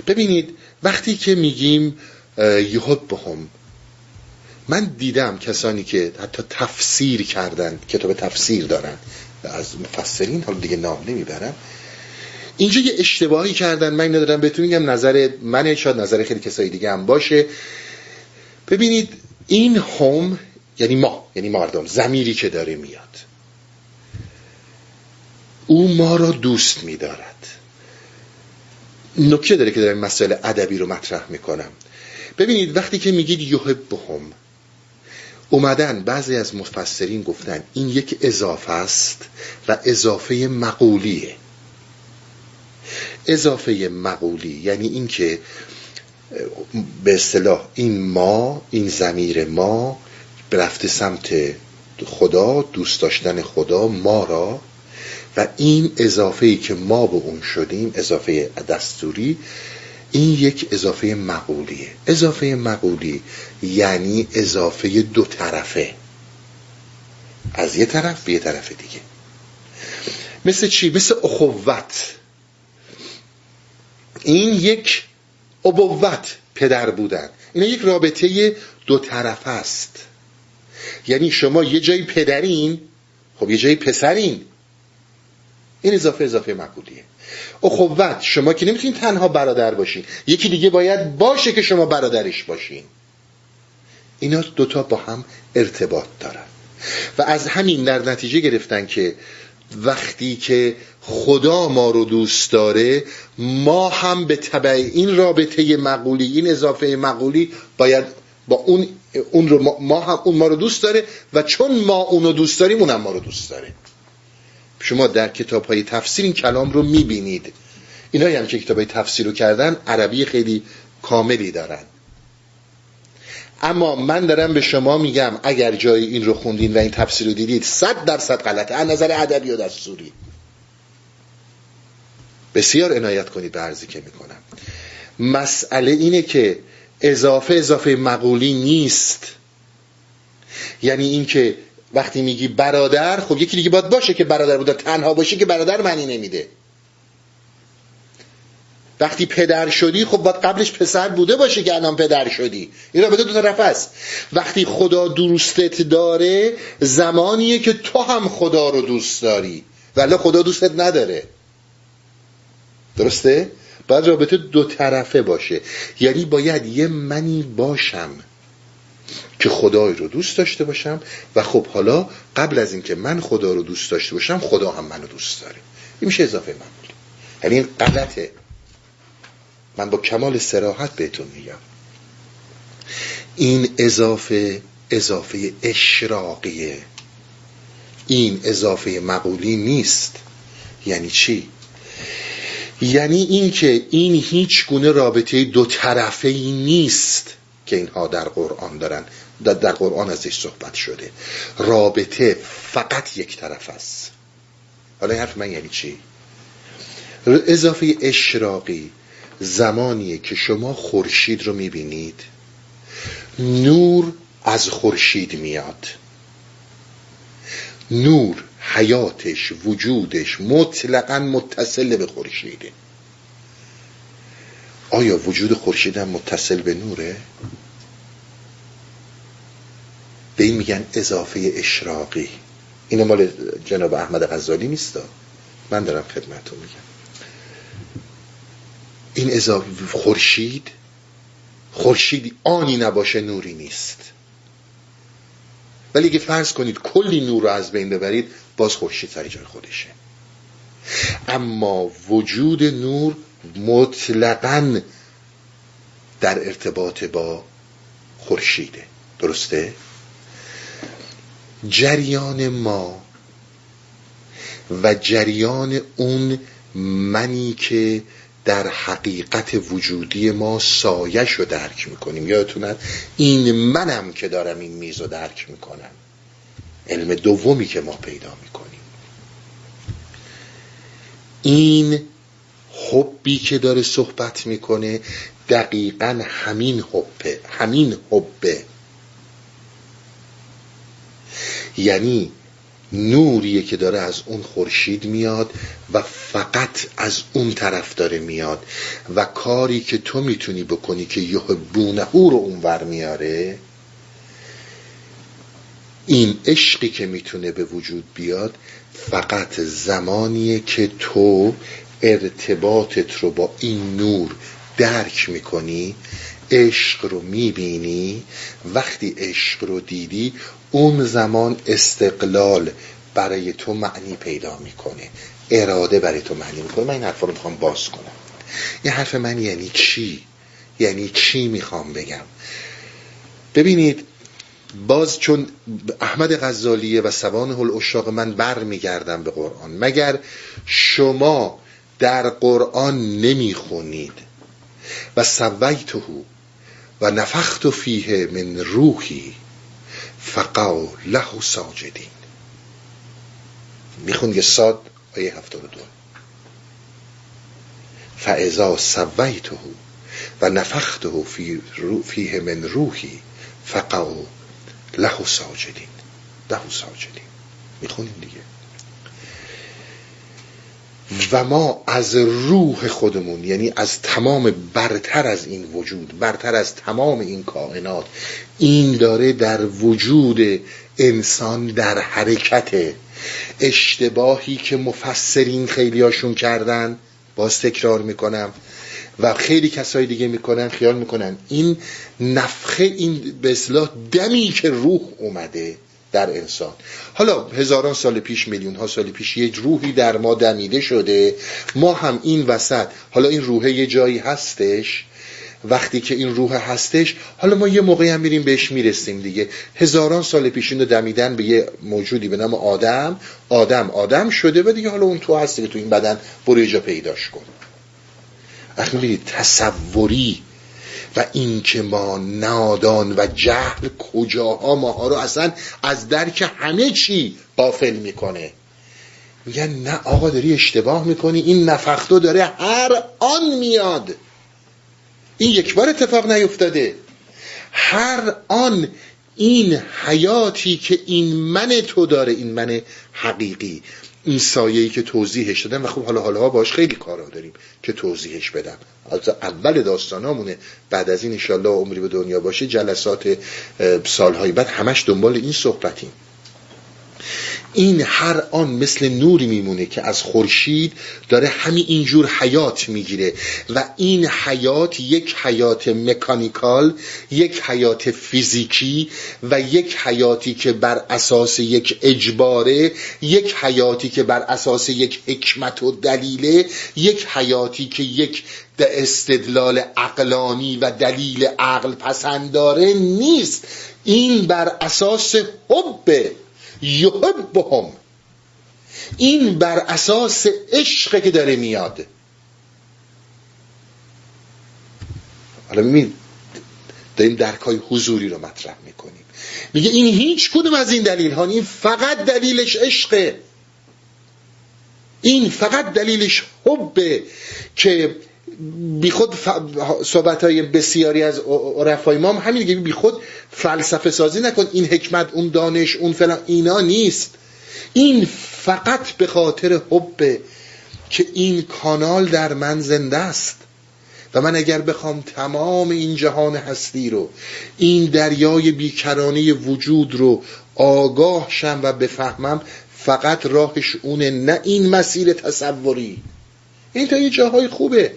ببینید وقتی که میگیم بهم من دیدم کسانی که حتی تفسیر کردن کتاب تفسیر دارن. از مفسرین حالا دیگه نام نمی‌برم. اینجا یه اشتباهی کردن من ندارم بهتون میگم نظر من شاید نظر خیلی کسایی دیگه هم باشه. ببینید این هم یعنی ما یعنی مردم زمیری که داره میاد. او ما را دوست میدارد. نکته داره که دارم مسائل ادبی رو مطرح می‌کنم. ببینید وقتی که میگید یحبهم اومدن بعضی از مفسرین گفتن این یک اضافه است و اضافه مقولیه. اضافه مقولی یعنی اینکه به اصطلاح این ما این زمیر ما رفته سمت خدا دوست داشتن خدا ما را این اضافه ای که ما به اون شدیم اضافه دستوری این یک اضافه مقولیه. اضافه مقولی یعنی اضافه دو طرفه. از یه طرف به یه طرف دیگه. مثل چی؟ مثل اخوت. این یک ابوت پدر بودن. این یک رابطه دو طرف است. یعنی شما یه جایی پدرین خب یه جایی پسرین. این اضافه اضافه مقولیه. اخوت شما که نمی‌تونین تنها برادر باشین یکی دیگه باید باشه که شما برادرش باشین. اینا دوتا با هم ارتباط دارن. و از همین در نتیجه گرفتن که وقتی که خدا ما رو دوست داره ما هم به طبع این رابطه مقولی این اضافه مقولی باید با اون اون رو ما هم اون ما رو دوست داره و چون ما اون رو دوست داریم اون هم ما رو دوست داره. شما در کتاب های تفسیر این کلام رو می‌بینید. اینایی هم که کتاب های تفسیر رو کردن عربی خیلی کاملی دارن. اما من دارم به شما میگم اگر جای این رو خوندین و این تفسیر رو دیدید صد درصد غلطه. از نظر ادبی و دستوری. بسیار عنایت کنید به عرضی که می‌کنم. مسئله اینه که اضافه اضافه مقولی نیست. یعنی اینکه وقتی میگی برادر خب یکی دیگه باید باشه که برادر بوده. تنها باشه که برادر معنی نمیده. وقتی پدر شدی خب باید قبلش پسر بوده باشه که الان پدر شدی. این رابطه دو طرف است. وقتی خدا دوستت داره زمانیه که تو هم خدا رو دوست داری. ولی خدا دوستت نداره. درسته؟ باید رابطه دو طرفه باشه. یعنی باید یه منی باشم. که خدای رو دوست داشته باشم و خب حالا قبل از اینکه من خدا رو دوست داشته باشم خدا هم منو دوست داره. این میشه اضافه معمولی یعنی این غلطه من با کمال سراحت بهتون میگم. این اضافه اضافه اشراقیه. این اضافه مقولی نیست. یعنی چی؟ یعنی اینکه این هیچ گونه رابطه دو طرفه ای نیست که اینها در قرآن دارن. در قرآن ازش صحبت شده. رابطه فقط یک طرف است. حالا این حرف من یعنی چی؟ اضافه اشراقی زمانیه که شما خورشید رو می‌بینید. نور از خورشید میاد. نور حیاتش وجودش مطلقا متصل به خورشیده. آیا وجود خورشید هم متصل به نوره؟ به این میگن اضافه اشراقی. این مال جناب احمد غزالی نیست من دارم خدمتتون میگم. این اضافه خورشید خورشید آنی نباشه نوری نیست. ولی اگه فرض کنید کلی نور رو از بین ببرید باز خورشید سر جای خودشه. اما وجود نور مطلقا در ارتباط با خورشیده. درسته؟ جریان ما و جریان اون منی که در حقیقت وجودی ما سایش رو درک می‌کنیم. یادتونه؟ این منم که دارم این میز رو درک می‌کنم. علم دومی که ما پیدا می‌کنیم. این حبی که داره صحبت می‌کنه دقیقا همین حبه همین حبه. یعنی نوریه که داره از اون خورشید میاد و فقط از اون طرف داره میاد. و کاری که تو می‌تونی بکنی که یحبونهو رو اونور میاره این عشقی که می‌تونه به وجود بیاد فقط زمانیه که تو ارتباطت رو با این نور درک می‌کنی عشق رو می‌بینی وقتی عشق رو دیدی اون زمان استقلال برای تو معنی پیدا می‌کنه. اراده برای تو معنی می‌کنه. من این حرف رو می‌خوام باز کنم. این حرف من یعنی چی؟ یعنی چی می‌خوام بگم؟ ببینید باز چون احمد غزالیه و سوان هل من بر میگردم به قرآن مگر شما در قرآن نمی‌خونید؟ و سویته و نفخت فیه من روحی. فقاو له ساجدین. میخون یه ساد آیه هفتاد دو. فعضا سویته و نفخته فیه من روحی فقاو له ساجدین. له ساجدین. می‌خونیم دیگه. و ما از روح خودمون یعنی از تمام برتر از این وجود برتر از تمام این کائنات این داره در وجود انسان در حرکت اشتباهی که مفسرین خیلیاشون کردن باز تکرار می‌کنم و خیلی کسای دیگه می‌کنن خیال می‌کنن. این نفخه این به اصلاح دمی که روح اومده در انسان. حالا هزاران سال پیش میلیون ها سال پیش یه روحی در ما دمیده شده. ما هم این وسط حالا این روحه یه جایی هستش. وقتی که این روح هستش حالا ما یه موقعی هم میریم بهش می‌رسیم دیگه. هزاران سال پیش اینو دمیدن به یه موجودی به نام آدم. آدم آدم شده و دیگه حالا اون تو هستی که تو این بدن برو جا پیداش کن. وقتی می‌بینید تصوری و این که ما نادان و جهل کجاها ماها رو اصلا از درک همه چی قافل می‌کنه. میگن نه آقا داری اشتباه می‌کنی این نفختو داره هر آن میاد. این یک بار اتفاق نیفتاده. هر آن این حیاتی که این من تو داره این من حقیقی. این سایه‌ای که توضیحش دادم و خب حالا حالا باش خیلی کارا داریم که توضیحش بدم. از اول داستانامونه بعد از این انشالله عمری به دنیا باشه جلسات سالهای بعد همش دنبال این صحبتیم. این هر آن مثل نوری میمونه که از خورشید داره همین اینجور حیات می‌گیره. و این حیات یک حیات مکانیکال یک حیات فیزیکی و یک حیاتی که بر اساس یک اجباره یک حیاتی که بر اساس یک حکمت و دلیله یک حیاتی که یک استدلال عقلانی و دلیل عقل پسنداره نیست. این بر اساس حب یحبهم. این بر اساس عشق که داره میاد. حالا می داریم درک های حضوری رو مطرح می‌کنیم. میگه این هیچ کدوم از این دلیل ها این فقط دلیلش عشقه. این فقط دلیلش حبه که بی خود صحبت های بسیاری از عرفای ما هم همین بی خود فلسفه سازی نکن. این حکمت اون دانش اون فلان اینا نیست. این فقط به خاطر حبه که این کانال در من زنده است. و من اگر بخوام تمام این جهان هستی رو این دریای بیکرانه وجود رو آگاه شم و بفهمم فقط راهش اونه. نه این مسیر تصوری. این تا یه جاهای خوبه.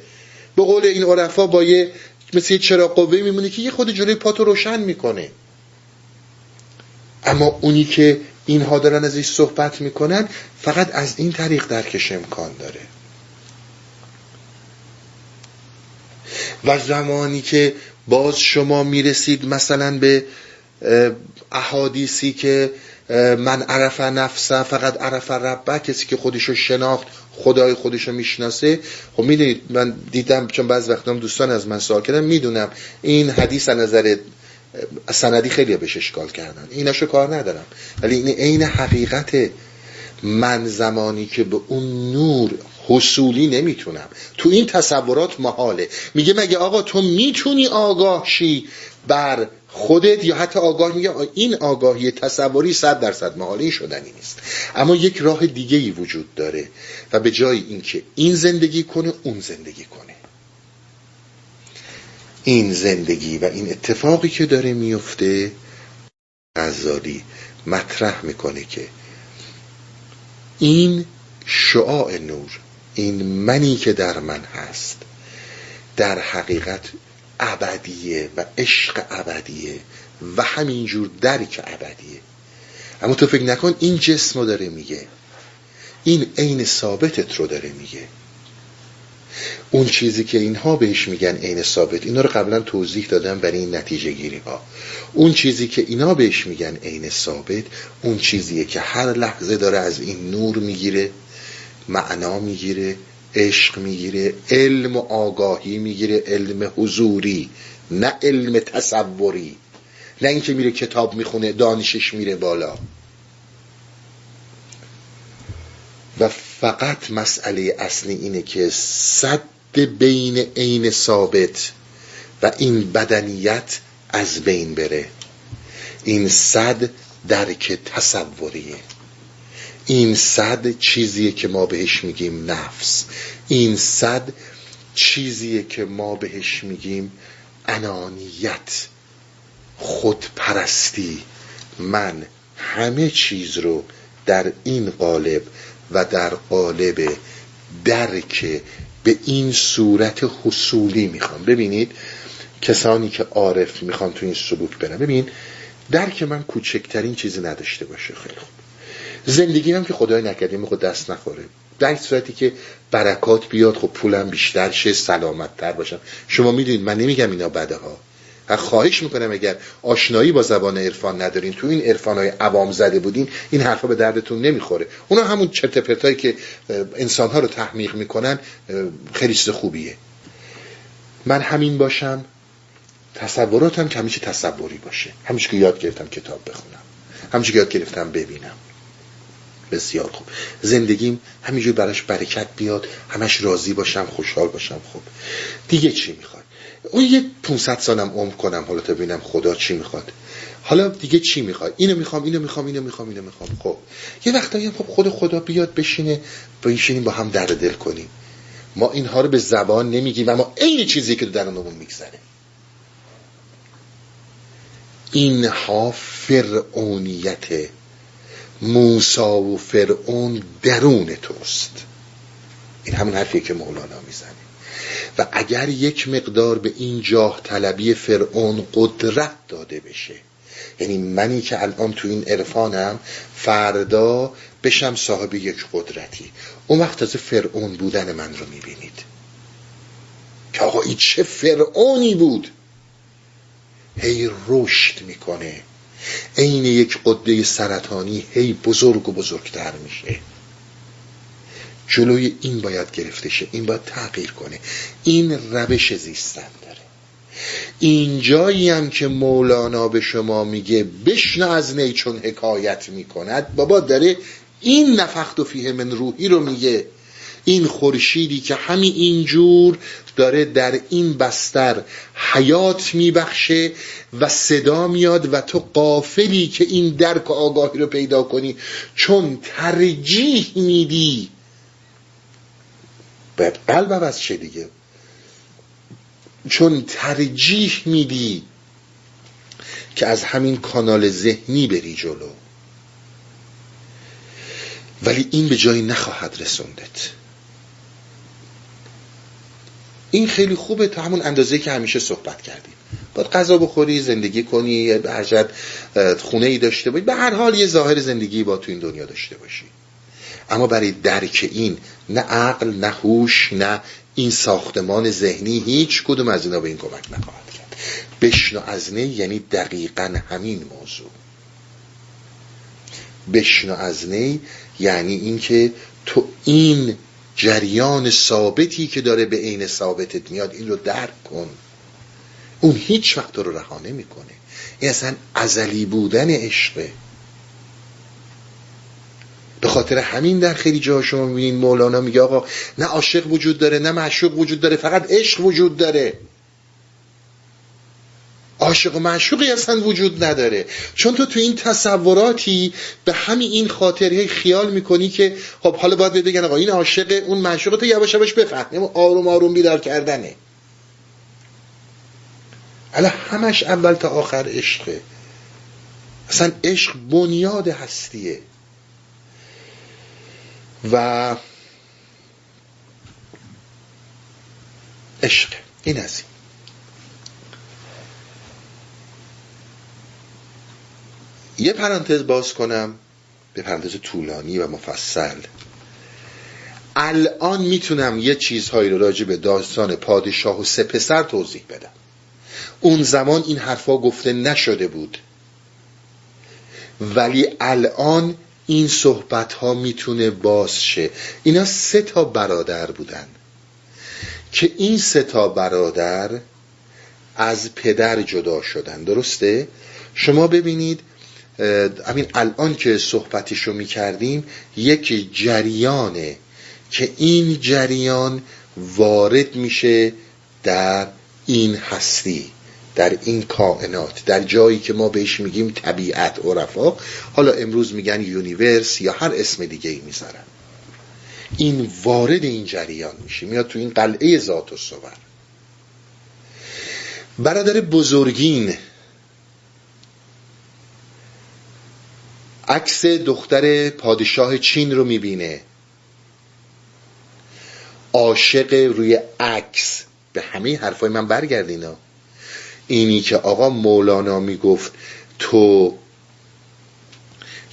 به قول این عرفا با یه مثل یه چراغ قوه میمونه که یه خود جلوی پاتو روشن می‌کنه. اما اونی که اینها دارن ازش صحبت می‌کنن فقط از این طریق درکش امکان داره. و زمانی که باز شما می‌رسید مثلا به احادیثی که من عرف نفسه فقط عرف ربه کسی که خودشو شناخت خدای خودشو می‌شناسه. خب می‌دونید من دیدم چون بعض وقتا دوستان از من سوال کردن می‌دونم این حدیث از نظر سندی خیلی بهش اشکال کردن. ایناشو کار ندارم. ولی این عین حقیقت من زمانی که به اون نور حصولی نمی‌تونم. تو این تصورات محاله. میگه مگه آقا تو می‌تونی آگاه شی بر خودت یا حتی آگاه میگه این آگاهی تصوری صد درصد محاله شدنی نیست. اما یک راه دیگه ای وجود داره و به جای اینکه این زندگی کنه اون زندگی کنه. این زندگی و این اتفاقی که داره میفته غزالی مطرح می‌کنه که این شعاع نور این منی که در من هست در حقیقت ابدیه و عشق ابدیه و همینجور درک ابدیه. اما تو فکر نکن این جسم رو داره میگه. این عین ثابتت رو داره میگه. اون چیزی که اینها بهش میگن عین ثابت اینا رو قبلا توضیح دادم برای این نتیجه گیری ها اون چیزی که اینا بهش میگن عین ثابت اون چیزیه که هر لحظه داره از این نور می‌گیره معنا می‌گیره عشق می‌گیره علم و آگاهی می‌گیره علم حضوری نه علم تصوری. نه اینکه میره کتاب می‌خونه دانشش میره بالا. و فقط مسئله اصلی اینه که صد بین عین ثابت و این بدنیت از بین بره. این صد درک تصوریه. این صد چیزیه که ما بهش میگیم نفس. این صد چیزیه که ما بهش میگیم انانیت خودپرستی. من همه چیز رو در این قالب و در قالب درک به این صورت حصولی می‌خوام. ببینید کسانی که عارف می‌خوان تو این سلوک برن. ببین درک من کوچکترین چیزی نداشته باشه. خیلی خوب. زندگی هم که خدای نکرده می‌خواد دست نخوره. در صورتی که برکات بیاد خب پولم بیشتر شه سلامت تر باشم. شما می‌دونید من نمیگم اینا بده ها خواهش می‌کنم اگر آشنایی با زبان عرفان ندارین تو این عرفان های عوام زده بودین این حرفا به دردتون نمی‌خوره. اونا همون چرت پرتایی که انسان ها رو تحمیق می‌کنن خیلی چیز خوبیه. من همین باشم. تصوراتم که همیشه تصوری باشه. همیشه که یاد گرفتم کتاب بخونم. همیشه که یاد گرفتم ببینم. بسیار خوب. زندگیم همینجور براش برکت بیاد همش راضی باشم خوشحال باشم. خب دیگه چی می‌خواد؟ اون یه 500 سالم عمر کنم حالا تا ببینم خدا چی می‌خواد. حالا دیگه چی می‌خواد؟ اینو می‌خوام اینو می‌خوام اینو می‌خوام اینو می‌خوام. خب یه وقتایی خب خود خدا بیاد بشینه بشینیم با هم درد دل کنیم. ما اینها رو به زبان نمیگیم اما عین چیزی که درونمون میگذره. اینها فرعونیت موسا و فرعون درون توست. این همون حرفیه که مولانا می‌زنه. و اگر یک مقدار به این جاه طلبی فرعون قدرت داده بشه یعنی منی که الان تو این عرفانم فردا بشم صاحب یک قدرتی. اون وقت از فرعون بودن من رو می‌بینید. که آقا این چه فرعونی بود؟ هی رشد می‌کنه. عین یک قده سرطانی هی بزرگ و بزرگتر میشه. جلوی این باید گرفته شه این باید تغییر کنه. این روش زیستن داره. اینجایی هم که مولانا به شما میگه بشن از نی چون حکایت می‌کند. بابا داره این نفخت و فیه من روحی رو میگه. این خورشیدی که همین اینجور داره در این بستر حیات میبخشه و صدا میاد و تو قافلی که این درک و آگاهی رو پیدا کنی چون ترجیح میدی. باید قلب عوض شه دیگه. چون ترجیح میدی که از همین کانال ذهنی بری جلو. ولی این به جایی نخواهد رسوندت. این خیلی خوبه تا همون اندازه که همیشه صحبت کردیم. باید غذا بخوری زندگی کنی هر خونه ای داشته باشی. به هر حال یه ظاهر زندگی با تو این دنیا داشته باشی. اما برای درک این نه عقل نه هوش نه این ساختمان ذهنی هیچ کدوم از اینا به این کمک نخواهد کرد. بشنو از نه یعنی دقیقا همین موضوع. بشنو از نی یعنی اینکه تو این جریان ثابتی که داره به عین ثابتت میاد این رو درک کن. اون هیچ وقت رو رها نمی‌کنه. این اصلا ازلی بودن عشقه. به خاطر همین در خیلی جاها شما می‌بینید مولانا میگه آقا نه عاشق وجود داره نه معشوق وجود داره فقط عشق وجود داره. عاشق و معشوقی اصلا وجود نداره. چون تو تو این تصوراتی به همین این خاطره خیال می‌کنی که خب حالا باید بگن آقا این عاشق اون معشوق تو یواش یواش بفهمیم آروم آروم بیدار کردنه. حالا همش اول تا آخر عشقه. اصلا عشق بنیاد هستیه. و عشق. این از یه پرانتز باز کنم. به پرانتز طولانی و مفصل. الان می‌تونم یه چیزهایی رو راجع به داستان پادشاه و سه پسر توضیح بدم. اون زمان این حرفا گفته نشده بود. ولی الان این صحبت ها می‌تونه باز شه. اینا سه تا برادر بودن. که این سه تا برادر از پدر جدا شدن. درسته؟ شما ببینید همین الان که صحبتشو می‌کردیم یک جریانه که این جریان وارد میشه در این هستی در این کائنات در جایی که ما بهش میگیم طبیعت عرفا. حالا امروز میگن universe یا هر اسم دیگه ای می‌ذارن. این وارد این جریان میشه. میاد تو این قلعه ذات و صور. برادر بزرگین عکس دختر پادشاه چین رو می‌بینه. عاشق روی عکس. به همه حرفای من برگردینا اینی که آقا مولانا می‌گفت تو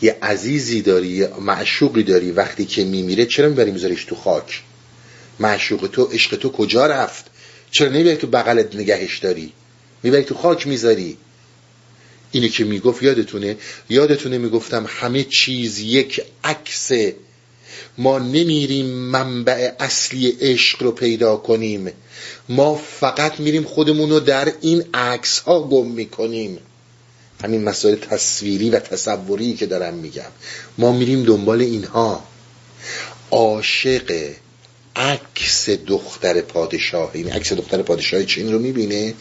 یه عزیزی داری یه معشوقی داری وقتی که میمیره چرا می‌بری میذاریش تو خاک؟ معشوق تو عشق تو کجا رفت؟ چرا نمی‌بری تو بغلت نگهش داری؟ می‌بری تو خاک می‌ذاری؟ اینی که می‌گفت یادتونه؟ یادتونه می‌گفتم همه چیز یک عکس ما نمیریم منبع اصلی عشق رو پیدا کنیم. ما فقط میریم خودمون رو در این عکس ها گم می‌کنیم. همین مسائل تصویری و تصوری که دارم میگم. ما میریم دنبال اینها. عاشق عکس دختر پادشاه این عکس دختر پادشاه چین رو می‌بینه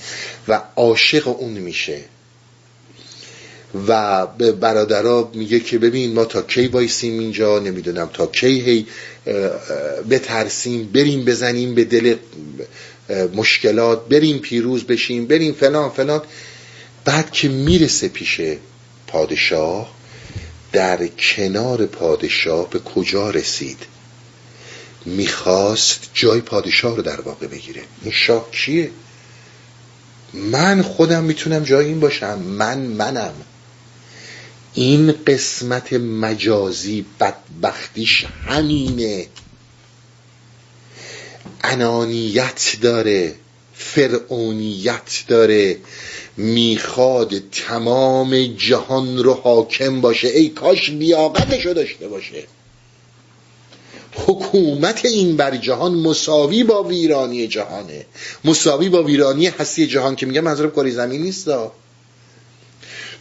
و عاشق اون میشه. و به برادرها میگه که ببین ما تا کی وایسیم اینجا نمی‌دونم تا کی هی بترسیم بریم بزنیم به دل مشکلات بریم پیروز بشیم بریم فلان فلان. بعد که می‌رسه پیش پادشاه در کنار پادشاه به کجا رسید؟ می‌خواست جای پادشاه رو در واقع بگیره. این شاه کیه من خودم می‌تونم جای این باشم. من منم. این قسمت مجازی بدبختیش همینه. انانیت داره فرعونیت داره. می‌خواد تمام جهان رو حاکم باشه. ای کاش لیاقتشو داشته باشه. حکومت این بر جهان مساوی با ویرانی جهانه. مساوی با ویرانی هستی جهان که میگم منظورم کاری زمین نیست.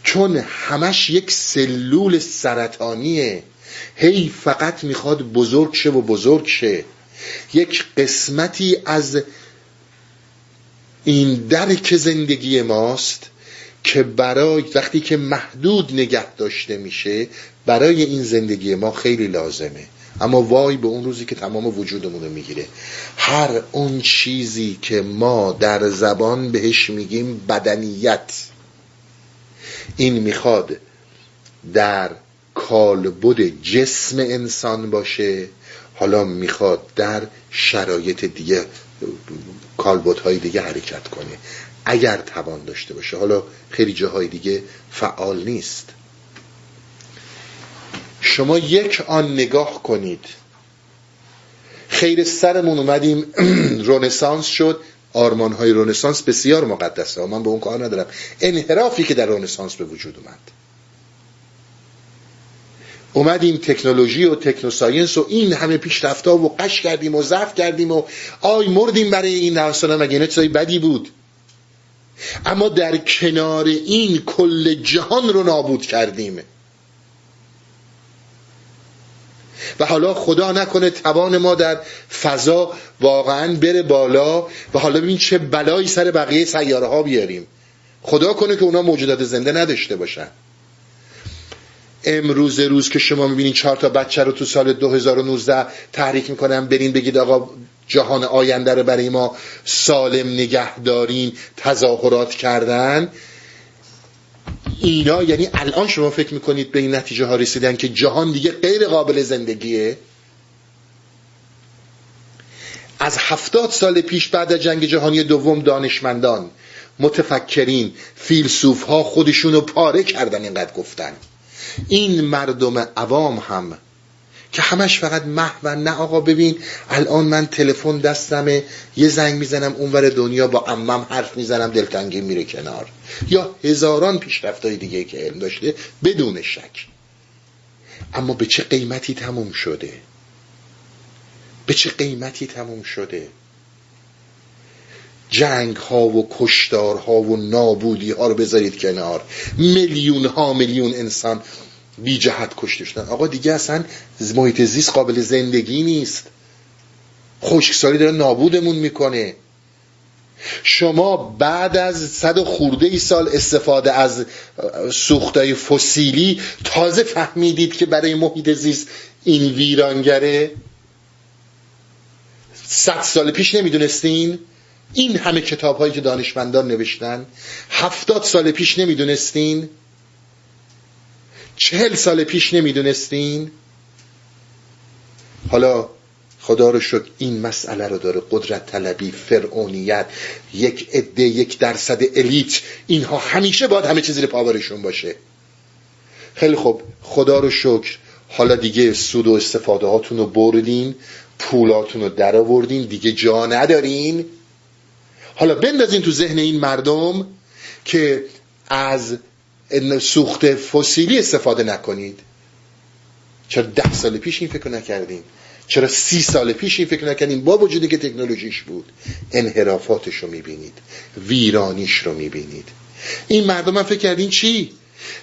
چون همش یک سلول سرطانیه. هی فقط می‌خواد بزرگ شه و بزرگ شه. یک قسمتی از این درک زندگی ماست که برای وقتی که محدود نگه داشته میشه برای این زندگی ما خیلی لازمه. اما وای به اون روزی که تمام وجودمون رو می‌گیره. هر اون چیزی که ما در زبان بهش میگیم بدنیت. این می‌خواد در کالبد جسم انسان باشه حالا می‌خواد در شرایط دیگه کالبدهای دیگه حرکت کنه. اگر توان داشته باشه حالا خیلی جاهای دیگه فعال نیست. شما یک آن نگاه کنید. خیر سرمون اومدیم رونسانس شد. آرمان های رونسانس بسیار مقدسه من به اون کار ندارم. انحرافی که در رونسانس به وجود اومد. اومدیم تکنولوژی و تکنوساینس و این همه پیشرفتا و قش کردیم و ضعف کردیم و آی مردیم برای این نوستانه مگه اینا چیزای بدی بود؟ اما در کنار این کل جهان رو نابود کردیم. و حالا خدا نکنه توان ما در فضا واقعا بره بالا و حالا ببین چه بلایی سر بقیه سیاره ها بیاریم. خدا کنه که اونا موجودات زنده نداشته باشن. امروز روز که شما می‌بینین چهار تا بچه رو تو سال 2019 تحریک می‌کنن برین بگید آقا جهان آینده رو برای ما سالم نگه دارین تظاهرات کردن. اینا یعنی الان شما فکر می‌کنید به این نتیجه ها رسیدن که جهان دیگه غیر قابل زندگیه؟ از هفتاد سال پیش بعد از جنگ جهانی دوم دانشمندان متفکرین فیلسوف ها خودشون رو پاره کردن اینقدر گفتن. این مردم عوام هم که همش فقط محو نه. آقا ببین الان من تلفن دستمه یه زنگ می‌زنم اونور دنیا با امم حرف می‌زنم دلتنگی میره کنار. یا هزاران پیشرفتای دیگه که علم داشته بدون شک. اما به چه قیمتی تموم شده؟ به چه قیمتی تموم شده؟ جنگ ها و کشتار ها و نابودی ها رو بذارید کنار. میلیون ها میلیون انسان بی جهت کشته شدن. آقا دیگه اصلا محیط زیست قابل زندگی نیست. خشکسالی داره نابودمون می‌کنه. شما بعد از صد خورده ای سال استفاده از سوختای فسیلی تازه فهمیدید که برای محیط زیست این ویرانگره؟ صد سال پیش نمی‌دونستین؟ این همه کتاب هایی که دانشمندان نوشتن هفتاد سال پیش نمی‌دونستین؟ چهل سال پیش نمی‌دونستین؟ حالا خدا رو شد این مسئله رو داره. قدرت طلبی فرعونیت یک عده یک درصد الیت اینها همیشه باید همه چیزی زیر پاورشون باشه. خیلی خوب. خدا رو شکر. حالا دیگه سود و استفاده هاتون رو بردین پولاتون رو در آوردین دیگه جا ندارین. حالا بندازین تو ذهن این مردم که از سوخت فسیلی استفاده نکنید. چرا ده سال پیش این فکر نکردیم چرا سی سال پیش این فکر نکردیم با وجودی که تکنولوژیش بود. انحرافاتش رو می‌بینید. ویرانیش رو می‌بینید. این مردم هم فکر کردین چی؟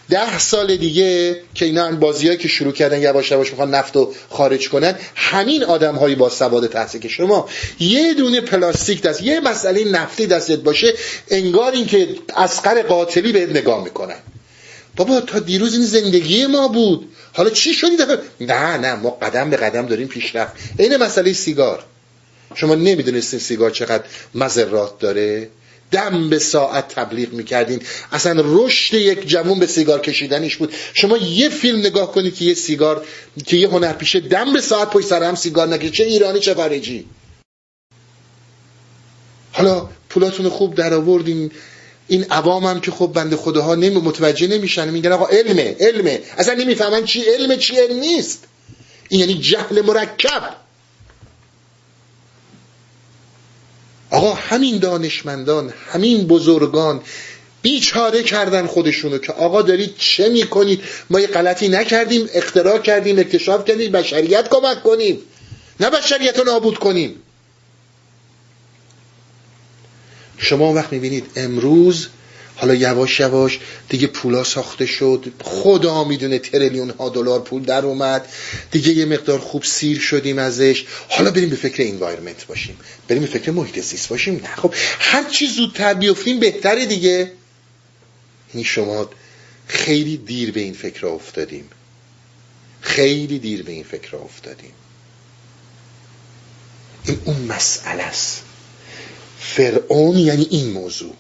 ده سال دیگه که اینا بازی که شروع کردن یواش یواش می‌خوان نفت رو خارج کنن همین آدم هایی با سواد تحصیل که شما یه دونه پلاستیک دست یه مسئله نفتی دستت باشه انگار این که اسقر قاتلی بهت نگاه می‌کنن. بابا تا دیروز این زندگی ما بود. حالا چی شدی دفعه؟ نه نه ما قدم به قدم داریم پیشرفت. این مسئله سیگار. شما نمی‌دونستین سیگار چقدر مذرات داره؟ دم به ساعت تبلیغ می‌کردین. اصلا رشد یک جوون به سیگار کشیدنش بود. شما یه فیلم نگاه کنید که یه سیگار که یه هنرپیشه دم به ساعت پشت سر هم سیگار نکشه چه ایرانی چه خارجی. حالا پولاتون خوب در آوردین این عوام هم که خب بنده خداها نمی متوجه نمیشن میگن آقا علمه علمه. اصلا نمی‌فهمن چی علمه چی علم نیست. این یعنی جهل مرکب. آقا همین دانشمندان همین بزرگان بیچاره کردن خودشونو که آقا دارید چه می‌کنید؟ ما یه غلطی نکردیم اختراع کردیم اکتشاف کردیم بشریت کمک کنیم. نه بشریت رو نابود کنیم. شما وقت می‌بینید امروز حالا یواش یواش دیگه پولا ساخته شد خدا می‌دونه تریلیون ها دلار پول در اومد دیگه یه مقدار خوب سیر شدیم ازش. حالا بریم به فکر انوایرمنت باشیم بریم به فکر محیط زیست باشیم. نه خب هر چی زودتر بیفتیم بهتره دیگه. این شما خیلی دیر به این فکر افتادیم. خیلی دیر به این فکر افتادیم. این اون مسئله است. فرعون یعنی این موضوع.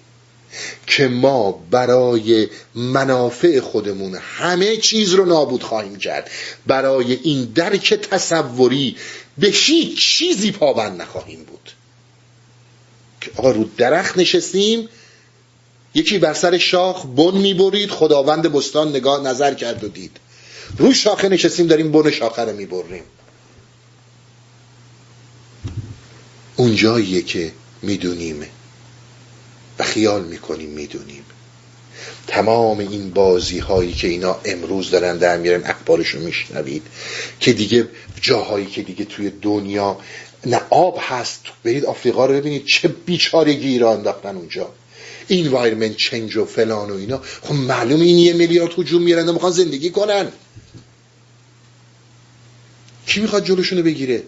که ما برای منافع خودمون همه چیز رو نابود خواهیم کرد. برای این درک تصوری به هیچ چیزی پابند نخواهیم بود. که آقا رو درخت نشستیم یکی بر سر شاخ بن می‌برید خداوند بستان نگاه نظر کرد و دید. رو شاخه نشستیم داریم بن شاخه رو می‌بریم. اونجاییه که می‌دونیم. و خیال می‌کنیم می‌دونیم. تمام این بازی هایی که اینا امروز دارن در میارن اخبارش رو میشنوید که دیگه جاهایی که دیگه توی دنیا نه آب هست. برید آفریقا رو ببینید چه بیچارگی ایران انداختن اونجا. انوایرمنت چنج و فلان و اینا. خب معلوم این یه میلیارد هجوم میرن و می‌خوان زندگی کنن. کی می‌خواد جلوشونو بگیره؟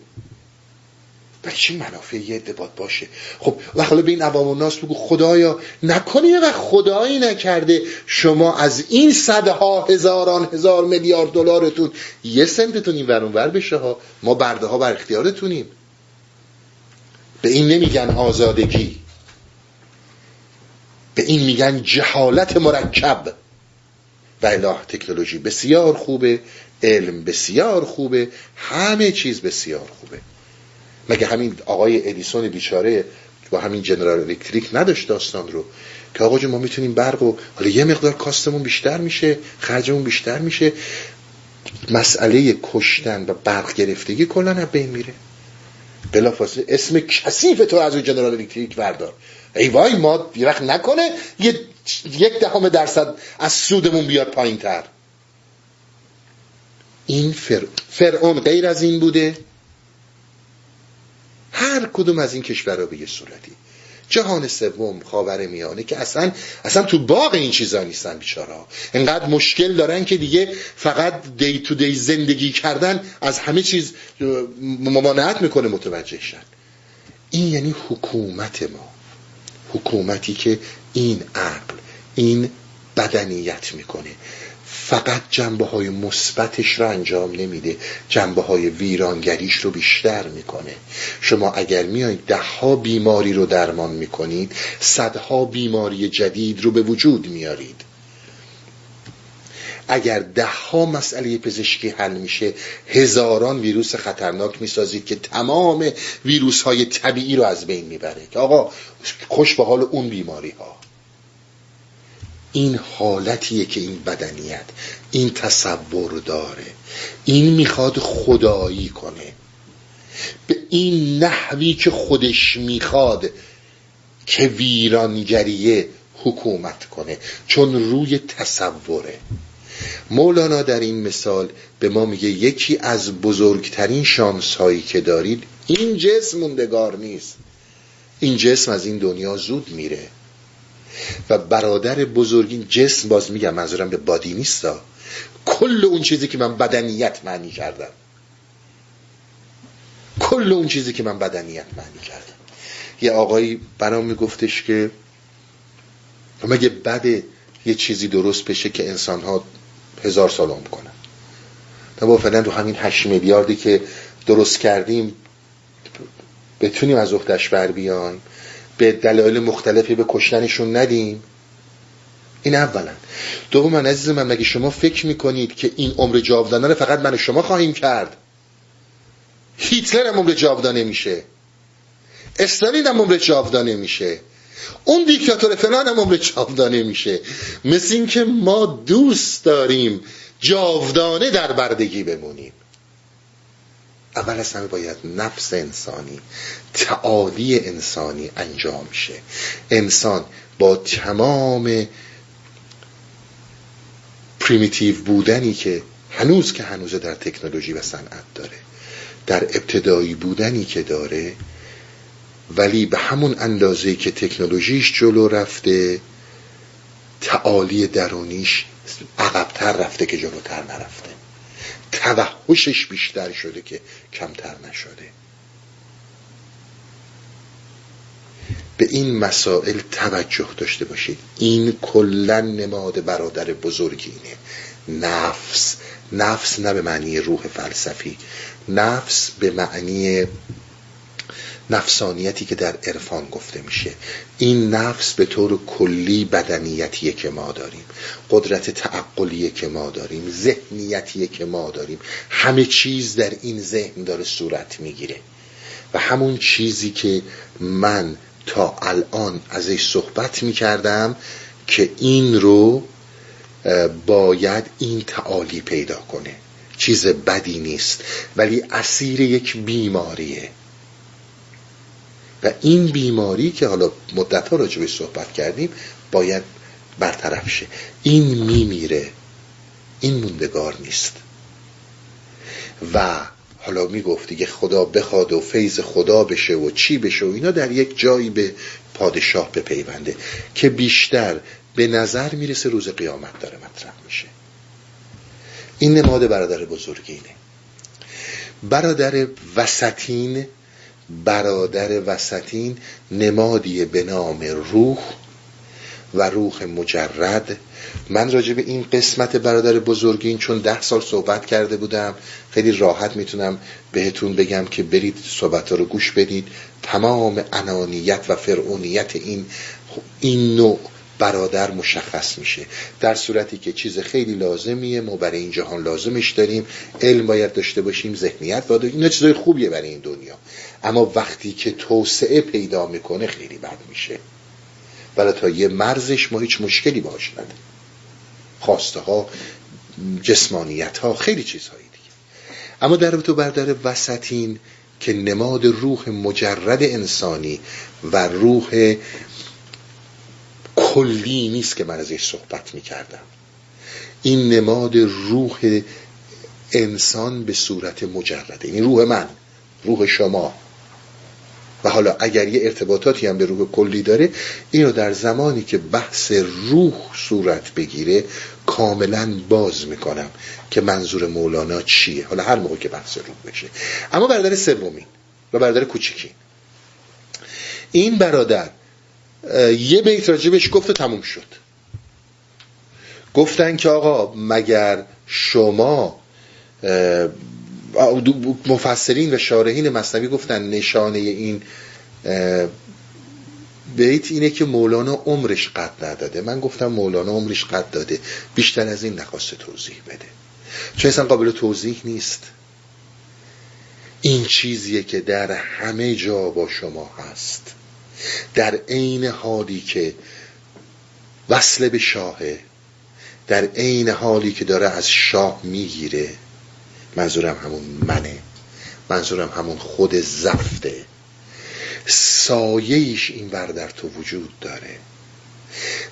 و چی منافع یه دبات باشه؟ خب و حالا به این عوام الناس بگو خدایا نکنی و خدایی نکرده شما از این صدها هزاران هزار میلیارد دلارتون یه سنتتون این ورون ور بشه ها. ما برده ها بر اختیارتونیم. به این نمیگن آزادگی. به این میگن جهالت مرکب. و اله تکنولوژی بسیار خوبه علم بسیار خوبه همه چیز بسیار خوبه. مگه همین آقای ادیسون بیچاره با همین جنرال الکتریک نداشت داستان رو؟ که آقا ما می‌تونیم برق و حالا یه مقدار کاستمون بیشتر میشه خرجمون بیشتر میشه. مسئله کشتن و برق گرفتگی کلا از بین میره. بلافاصله اسم کثیف تو از اون جنرال الکتریک وردار ای وای ما وقت نکنه یک دهم درصد از سودمون بیاد پایین تر این فر... فرعون غیر از این بوده. هر کدوم از این کشورها به یه صورتی. جهان سوم خاور میانه که اصلا اصلا تو باغ این چیزا نیستن بیچارا انقدر مشکل دارن که دیگه فقط دی تو دی زندگی کردن از همه چیز ممانعت می‌کنه متوجه شن. این یعنی حکومت ما. حکومتی که این عقل این بدنیت می‌کنه. فقط جنبه های مثبتش رو انجام نمیده. جنبه های ویرانگریش رو بیشتر می‌کنه. شما اگر میایید ده بیماری رو درمان می‌کنید صدها بیماری جدید رو به وجود میارید اگر ده مسئله پزشکی حل میشه هزاران ویروس خطرناک می‌سازید که تمام ویروس های طبیعی رو از بین می‌بره. که آقا خوش به حال اون بیماری ها این حالتیه که این بدنیت این تصور داره. این می‌خواد خدایی کنه. به این نحوی که خودش می‌خواد که ویرانگریه حکومت کنه. چون روی تصوره. مولانا در این مثال به ما میگه یکی از بزرگترین شانس هایی که دارید این جسم موندگار نیست. این جسم از این دنیا زود میره. و برادر بزرگین جسم باز میگم منظورم به بادی نیستا. کل اون چیزی که من بدنیت معنی کردم. کل اون چیزی که من بدنیت معنی کردم. یه آقایی برام میگفتش که مگه بد یه چیزی درست بشه که انسان ها هزار سال عمر کنن؟ با فعلا رو همین هشت میلیاردی که درست کردیم بتونیم از اختش بر بیایم. به دلایل مختلفی به کشتنشون ندیم. این اولا. دوم من عزیز من مگه شما فکر می‌کنید که این عمر جاودانه فقط من شما خواهیم کرد؟ هیتلر هم عمر جاودانه میشه. استالین هم عمر جاودانه میشه. اون دیکتاتور فلان هم عمر جاودانه میشه. مثل اینکه ما دوست داریم جاودانه در بردگی بمونیم. اول همه باید نفس انسانی تعالی انسانی انجام شه. انسان با تمام پریمیتیو بودنی که هنوز که هنوز در تکنولوژی و صنعت داره در ابتدایی بودنی که داره ولی به همون اندازه که تکنولوژیش جلو رفته تعالی درونیش عقبتر رفته که جلوتر نرفته. توحشش بیشتر شده که کمتر نشده. به این مسائل توجه داشته باشید. این کلا نماد برادر بزرگینه نفس نفس نه به معنی روح فلسفی. نفس به معنی نفسانیتی که در عرفان گفته میشه. این نفس به طور کلی بدنیتیه که ما داریم. قدرت تعقلیه که ما داریم. ذهنیتیه که ما داریم. همه چیز در این ذهن داره صورت می‌گیره. و همون چیزی که من تا الان ازش صحبت می‌کردم که این رو باید این تعالی پیدا کنه. چیز بدی نیست. ولی اسیر یک بیماریه. و این بیماری که حالا مدت ها راجبش صحبت کردیم باید برطرف شه. این میمیره. این موندگار نیست. و حالا می‌گفت دیگه خدا بخواد و فیض خدا بشه و چی بشه و اینا در یک جایی به پادشاه بپیونده که بیشتر به نظر می‌رسه روز قیامت داره مطرح میشه. این نماد برادر بزرگینه. برادر وسطین برادر وسطین نمادی به نام روح و روح مجرد. من راجع به این قسمت برادر بزرگین چون ده سال صحبت کرده بودم خیلی راحت می‌تونم بهتون بگم که برید صحبت رو گوش بدید. تمام انانیت و فرعونیت این این نوع برادر مشخص میشه. در صورتی که چیز خیلی لازمیه ما برای این جهان لازمش داریم. علم باید داشته باشیم ذهنیت باید اینا چیزای خوبیه برای این دنیا. اما وقتی که توسعه پیدا می‌کنه خیلی بد میشه. برای تا یه مرزش ما هیچ مشکلی باش نداریم. خواسته ها جسمانیت ها خیلی چیزهایی دیگه. اما در تو بردار وسطین که نماد روح مجرد انسانی و روح کلی نیست که من ازش صحبت می‌کردم. این نماد روح انسان به صورت مجرده. این روح من روح شما. و حالا اگر یه ارتباطاتی هم به روح کلی داره اینو در زمانی که بحث روح صورت بگیره کاملا باز می‌کنم که منظور مولانا چیه. حالا هر موقع که بحث روح بشه. اما برادر سومین و برادر کوچیکین این برادر یه بیت راجبش گفت و تموم شد. گفتن که آقا مگر شما مفسرین و شارحین مصنوی گفتن نشانه این بیت اینه که مولانا عمرش قد نداده. من گفتم مولانا عمرش قد داده. بیشتر از این نخواسته توضیح بده. چون اصلا قابل توضیح نیست. این چیزیه که در همه جا با شما هست. در عین حالی که وصل به شاهه در عین حالی که داره از شاه می‌گیره. منظورم همون منه. منظورم همون خود زفته سایهیش این بر در تو وجود داره.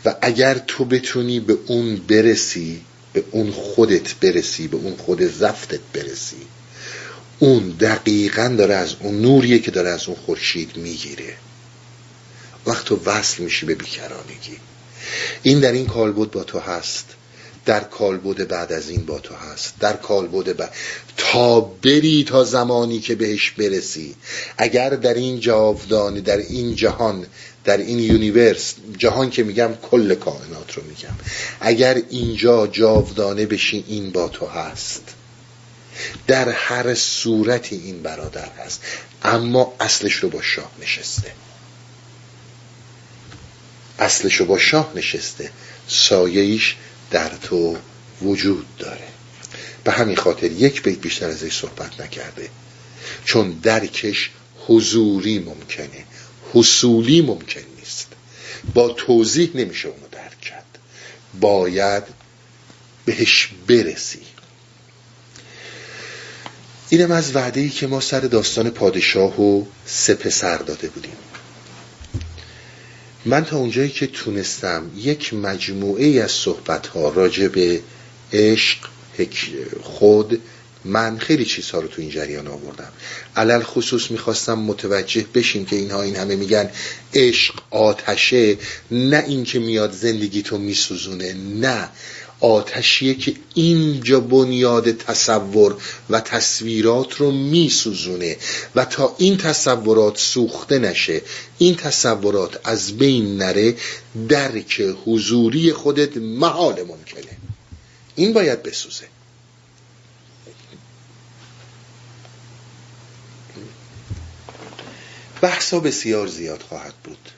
و اگر تو بتونی به اون برسی به اون خودت برسی به اون خود زفتت برسی اون دقیقا داره از اون نوریه که داره از اون خورشید می‌گیره. وقت تو وصل میشی به بیکرانگی. این در این کالبد با تو هست. در کالبد بعد از این با تو هست. در کالبد بعد. تا بری تا زمانی که بهش برسی. اگر در این جاودانه در این جهان در این یونیورس جهان که میگم کل کائنات رو میگم. اگر اینجا جاودانه بشی این با تو هست. در هر صورتی این برادر هست. اما اصلش رو با شاه نشسته. اصلش رو با شاه نشسته. سایهیش در تو وجود داره. به همین خاطر یک بیت بیشتر ازش صحبت نکرده. چون درکش حضوری ممکنه. حصولی ممکن نیست. با توضیح نمیشه اونو درک کرد. باید بهش برسی. اینم از وعده ای که ما سر داستان پادشاه و سپسر داده بودیم. من تا اونجایی که تونستم یک مجموعه از صحبت ها راجع به عشق خود من خیلی چیزها رو تو این جریان آوردم. علل خصوص می‌خواستم متوجه بشیم که اینها این همه میگن عشق آتشه نه اینکه میاد زندگی تو میسوزونه نه. آتشیه که اینجا بنیاد تصور و تصویرات رو میسوزونه و تا این تصورات سوخته نشه این تصورات از بین نره درک حضوری خودت محال ممکنه. این باید بسوزه. بحثا بسیار زیاد خواهد بود.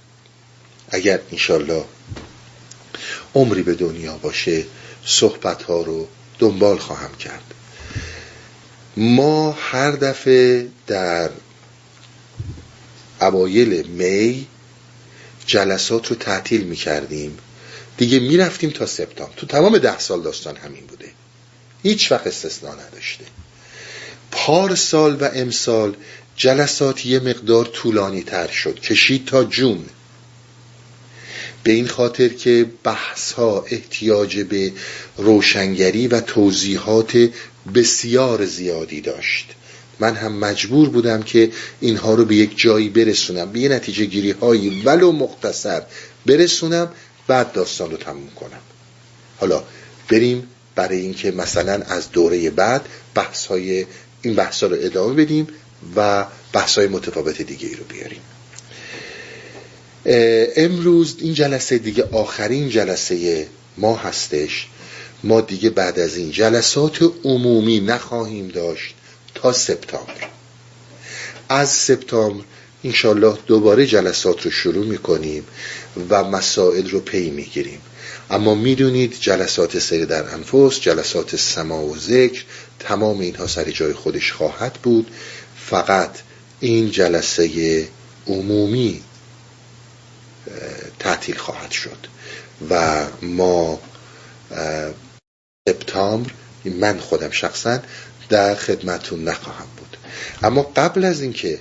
اگر انشالله عمری به دنیا باشه صحبت ها رو دنبال خواهم کرد. ما هر دفعه در اوایل می جلسات رو تعطیل می کردیم دیگه می رفتیم تا سپتامبر. تو تمام ده سال داستان همین بوده. هیچ وقت استثنا نداشته. پارسال و امسال جلسات یه مقدار طولانی تر شد. کشید تا جون. به این خاطر که بحث ها احتیاج به روشنگری و توضیحات بسیار زیادی داشت. من هم مجبور بودم که اینها رو به یک جایی برسونم به یه نتیجه گیری هایی ولو مختصر برسونم بعد داستان رو تموم کنم. حالا بریم برای اینکه مثلا از دوره بعد بحث های این بحث ها رو ادامه بدیم و بحث های متفاوت دیگه ای رو بیاریم. امروز این جلسه دیگه آخرین جلسه ما هستش. ما دیگه بعد از این جلسات عمومی نخواهیم داشت تا سپتامبر. از سپتامبر انشالله دوباره جلسات رو شروع می‌کنیم و مسائل رو پی می‌گیریم. اما می‌دونید جلسات سیر در انفس جلسات سما و ذکر تمام اینها سر جای خودش خواهد بود. فقط این جلسه عمومی تعطیل خواهد شد. و ما سپتامبر من خودم شخصا در خدمتون نخواهم بود. اما قبل از اینکه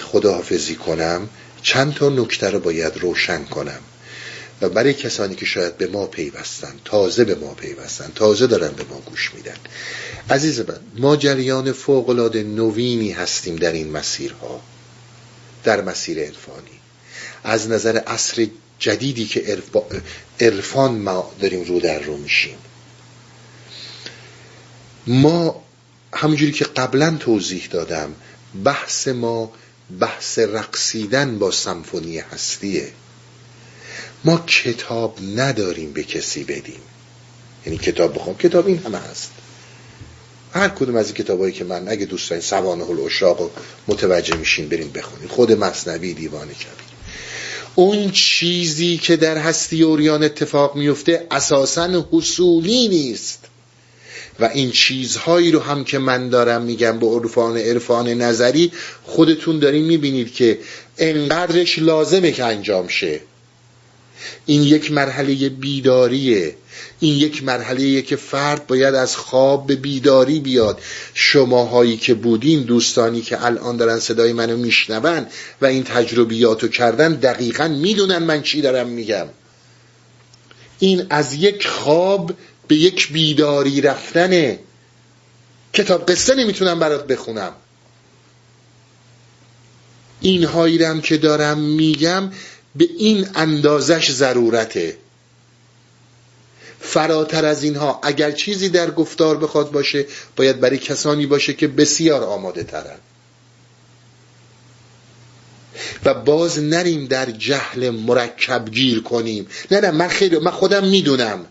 خداحافظی کنم چند تا نکته رو باید روشن کنم. و برای کسانی که شاید به ما پیوستن تازه به ما پیوستن تازه دارن به ما گوش میدن. عزیز من ما جریان فوقلاده نوینی هستیم در این مسیرها در مسیر عرفانی. از نظر عصر جدیدی که عرفان ما داریم رو در رو میشیم. ما همونجوری که قبلا توضیح دادم بحث ما بحث رقصیدن با سمفونی هستیه. ما کتاب نداریم به کسی بدیم. یعنی کتاب بخوام کتاب این همه هست. هر کدوم از این کتابایی که من اگه دوست دارین سوانه الاشاق متوجه میشین بریم بخونید خود مصنوی دیوان کبیر. اون چیزی که در هستی اوریان اتفاق میفته اساسا حصولی نیست. و این چیزهایی رو هم که من دارم میگم به عرفان عرفان نظری خودتون دارین می‌بینید که انقدرش لازمه که انجام شه. این یک مرحله بیداریه. این یک مرحله که فرد باید از خواب به بیداری بیاد. شماهایی که بودین دوستانی که الان دارن صدای منو میشنون و این تجربیاتو کردن دقیقا می‌دونن من چی دارم میگم. این از یک خواب به یک بیداری رفتنه. کتاب قصه نمی‌تونم برات بخونم. اینهایی هم که دارم میگم به این اندازش ضرورته. فراتر از اینها اگر چیزی در گفتار بخواد باشه باید برای کسانی باشه که بسیار آماده ترن و باز نریم در جهل مرکب گیر کنیم. نه نه من خیلی من خودم می‌دونم.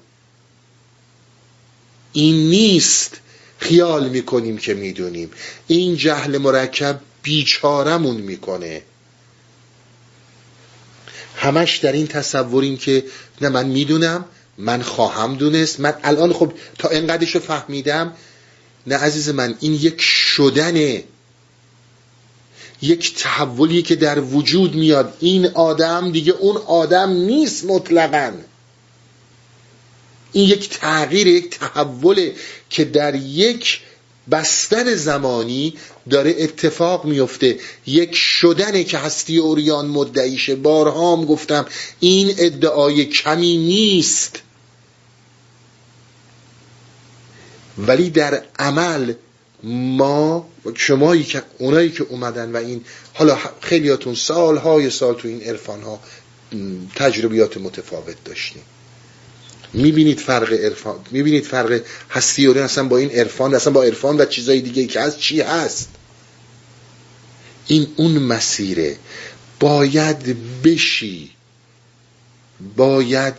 این نیست خیال می‌کنیم که می‌دونیم. این جهل مرکب بیچارمون می‌کنه. همش در این تصوریم که نه من می‌دونم من خواهم دونست. من الان خب تا انقدرش رو فهمیدم نه عزیز من این یک شدنه. یک تحولی که در وجود میاد. این آدم دیگه اون آدم نیست مطلقا. این یک تغییر یک تحوله که در یک بستر زمانی داره اتفاق میفته. یک شدنه که هستی اوریان مدعیشه بارها هم گفتم این ادعای کمی نیست. ولی در عمل ما شمایی که اونایی که اومدن و این حالا خیلیاتون سالهای سال تو این عرفان ها تجربیات متفاوت داشتیم. می‌بینید فرق عرفان می‌بینید فرق هستی اصلا با این عرفان اصلا با عرفان و چیزای دیگه که از چی هست؟ این اون مسیره. باید بشی. باید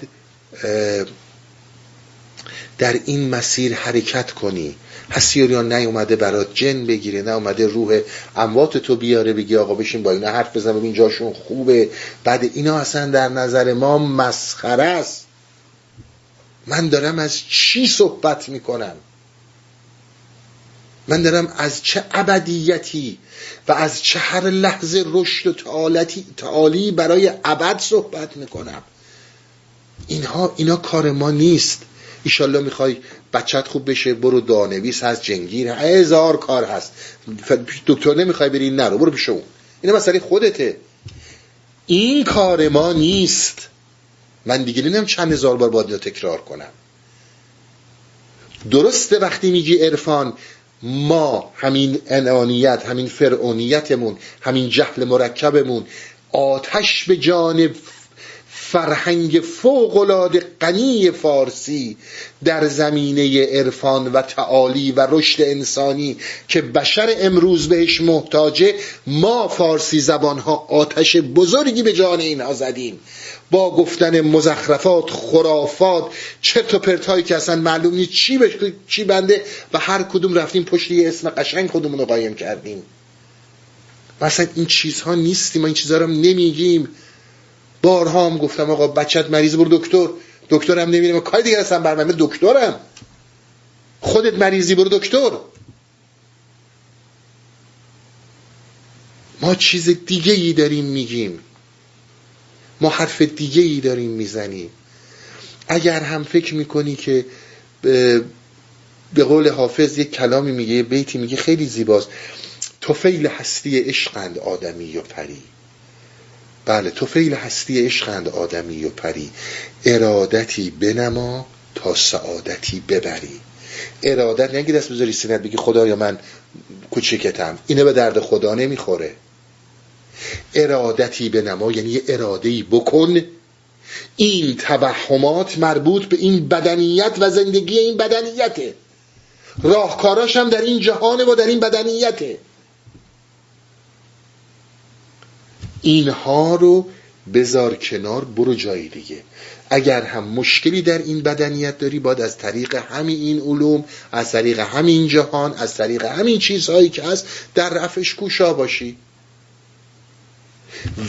در این مسیر حرکت کنی. هستیوریان نیومده برات جن بگیره نه اومده روح اموات تو بیاره بگی آقا بشین با اینا حرف بزن ببین جاشون خوبه. بعد اینا اصلا در نظر ما مسخره است. من دارم از چی صحبت می‌کنم؟ من دارم از چه ابدیتی و از چه هر لحظه رشد و تعالی برای ابد صحبت می‌کنم؟ اینها اینا کار ما نیست. ایشالله می‌خوای بچت خوب بشه برو دانویس هست جنگیر هزار کار هست. دکتر نمی‌خوای بری نرو برو پیش اون. اینا مسئله خودته. این کار ما نیست. من دیگه نمی‌دونم چند هزار بار باید تکرار کنم. درسته وقتی میگی عرفان ما همین انانیت همین فرعونیتمون همین جهل مرکبمون آتش به جانب فرهنگ فوقالعاده غنی فارسی در زمینه عرفان و تعالی و رشد انسانی که بشر امروز بهش محتاجه ما فارسی زبانها آتش بزرگی به جان اینها زدیم. با گفتن مزخرفات خرافات چرت و پرتایی که اصلا معلوم نیست چی, چی بنده و هر کدوم رفتیم پشت یه اسم قشنگ خودمون رو قایم کردیم. مثلا این چیزها نیستیم ما این چیزها رو نمیگیم. بارها هم گفتم آقا بچت مریض برو دکتر. دکترم نمیره. کاری دیگه هستم بر من دکترم. خودت مریضی برو دکتر. ما چیز دیگه ای داریم میگیم. ما حرف دیگه ای داریم می‌زنیم. اگر هم فکر می‌کنی که به قول حافظ یک کلامی میگه یه بیتی میگه خیلی زیباست. توفیل هستی عشقند آدمی و پری. بله توفیل هستی عشقند آدمی و پری. ارادتی بنما تا سعادتی ببری. ارادت نگی دست بذاری سینت بگی خدایا من کوچکتم. اینه به درد خدا نمی‌خوره. ارادتی به نما یعنی یه اراده بکن. این توهمات مربوط به این بدنیت و زندگی این بدنیته. راهکاراش هم در این جهانه و در این بدنیته. اینها رو بذار کنار برو جای دیگه. اگر هم مشکلی در این بدنیت داری باید از طریق همین این علوم از طریق همین جهان از طریق همین چیزهایی که هست در رفش کوشا باشی.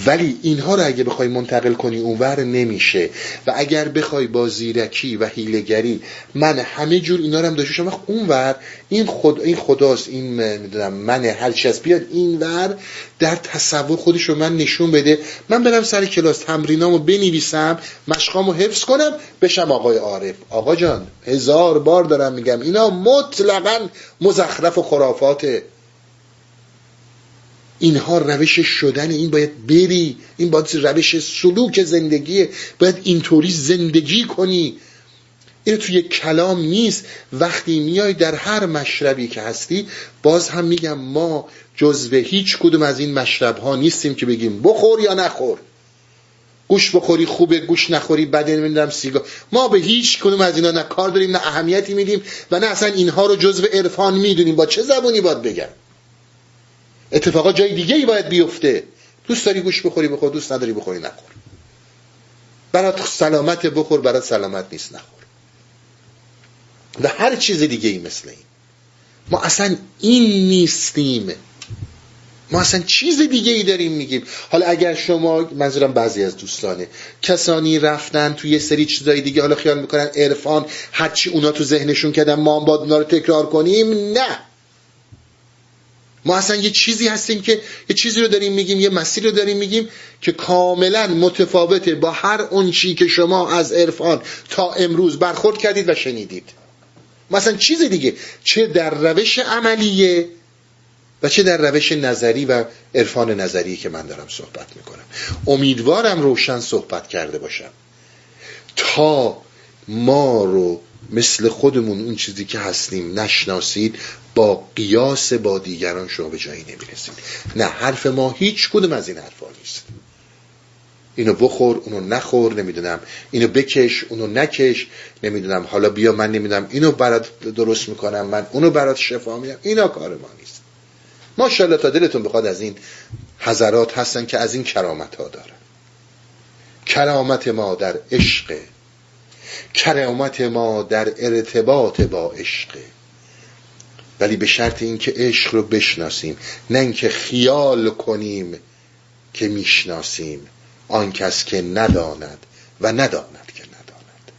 ولی اینها رو اگه بخوای منتقل کنی اونور نمیشه. و اگر بخوای با زیرکی و هیلگری من همه جور اینا رو هم داشته وقت اونور این خود این خداست این می‌دونم من هر چی از بیاد اینور در تصور خودش رو من نشون بده. من برم سر کلاس تمرینامو بنویسم مشقامو حفظ کنم بشم آقای عارف. آقا جان هزار بار دارم میگم اینا مطلقا مزخرف و خرافاته اینها روش شدن این باید بری این باید روش سلوک زندگیه باید اینطوری زندگی کنی. این توی کلام نیست. وقتی میای در هر مشربی که هستی باز هم میگم ما جزو هیچ کدوم از این مشرب ها نیستیم که بگیم بخور یا نخور. گوش بخوری خوبه گوش نخوری بده نمی‌دونم سیگار. ما به هیچ کدوم از اینا نه کار داریم نه اهمیتی میدیم و نه اصلا اینها رو جزو عرفان می‌دونیم. با چه زبونی باید بگم؟ اتفاقا جای دیگه ای باید بیفته. دوست داری گوش بخوری بخور. دوست نداری بخوری نخور. برات سلامت بخور برات سلامت نیست نخور. و هر چیز دیگه ای مثل این. ما اصلا این نیستیم. ما اصلا چیز دیگه ای داریم میگیم. حالا اگر شما منظورم بعضی از دوستانه کسانی رفتن توی یه سری چیزای دیگه حالا خیال می‌کنن عرفان هرچی اونا تو ذهنشون کردن ما هم باید اونا رو تکرار کنیم نه. ما اصلا یه چیزی هستیم که یه چیزی رو داریم میگیم یه مسیر رو داریم میگیم که کاملا متفاوته با هر اون چی که شما از عرفان تا امروز برخورد کردید و شنیدید. مثلا چیز دیگه چه در روش عملیه و چه در روش نظری و عرفان نظری که من دارم صحبت می‌کنم. امیدوارم روشن صحبت کرده باشم. تا ما رو مثل خودمون اون چیزی که هستیم نشناسید با قیاس با دیگران شما به جایی نمی‌رسید. نه حرف ما هیچ کدوم از این حرفا نیست. اینو بخور اونو نخور نمی‌دونم. اینو بکش اونو نکش نمی‌دونم. حالا بیا من نمی‌دونم. اینو برات درست می‌کنم من اونو برات شفا میدم. اینا کار ما نیست. ماشاءالله تا دلتون بخواد از این حضرات هستن که از این کرامت ها دارن. کرامت ما در عشق کرامت ما در ارتباط با عشق. ولی به شرط اینکه عشق رو بشناسیم نه اینکه خیال کنیم که می‌شناسیم. آن کس که نداند و نداند که نداند.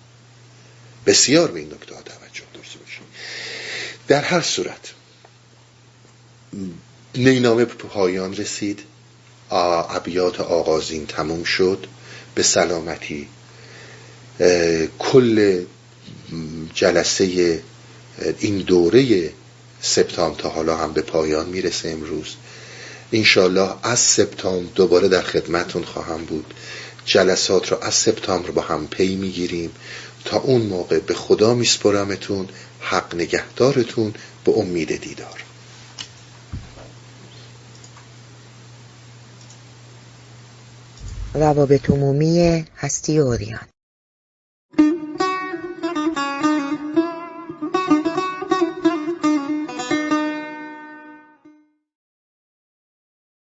بسیار به این نکته توجه داشته باشیم. در هر صورت نینامه پایان رسید. ابیات آغازین تموم شد. به سلامتی کل جلسه این دوره سپتامبر تا حالا هم به پایان می‌رسه امروز. انشالله از سپتامبر دوباره در خدمتون خواهم بود. جلسات رو از سپتامبر با هم پی می‌گیریم. تا اون موقع به خدا میسپرمتون حق نگهدارتون به امید دیدار. روابط عمومی هستی اوریان.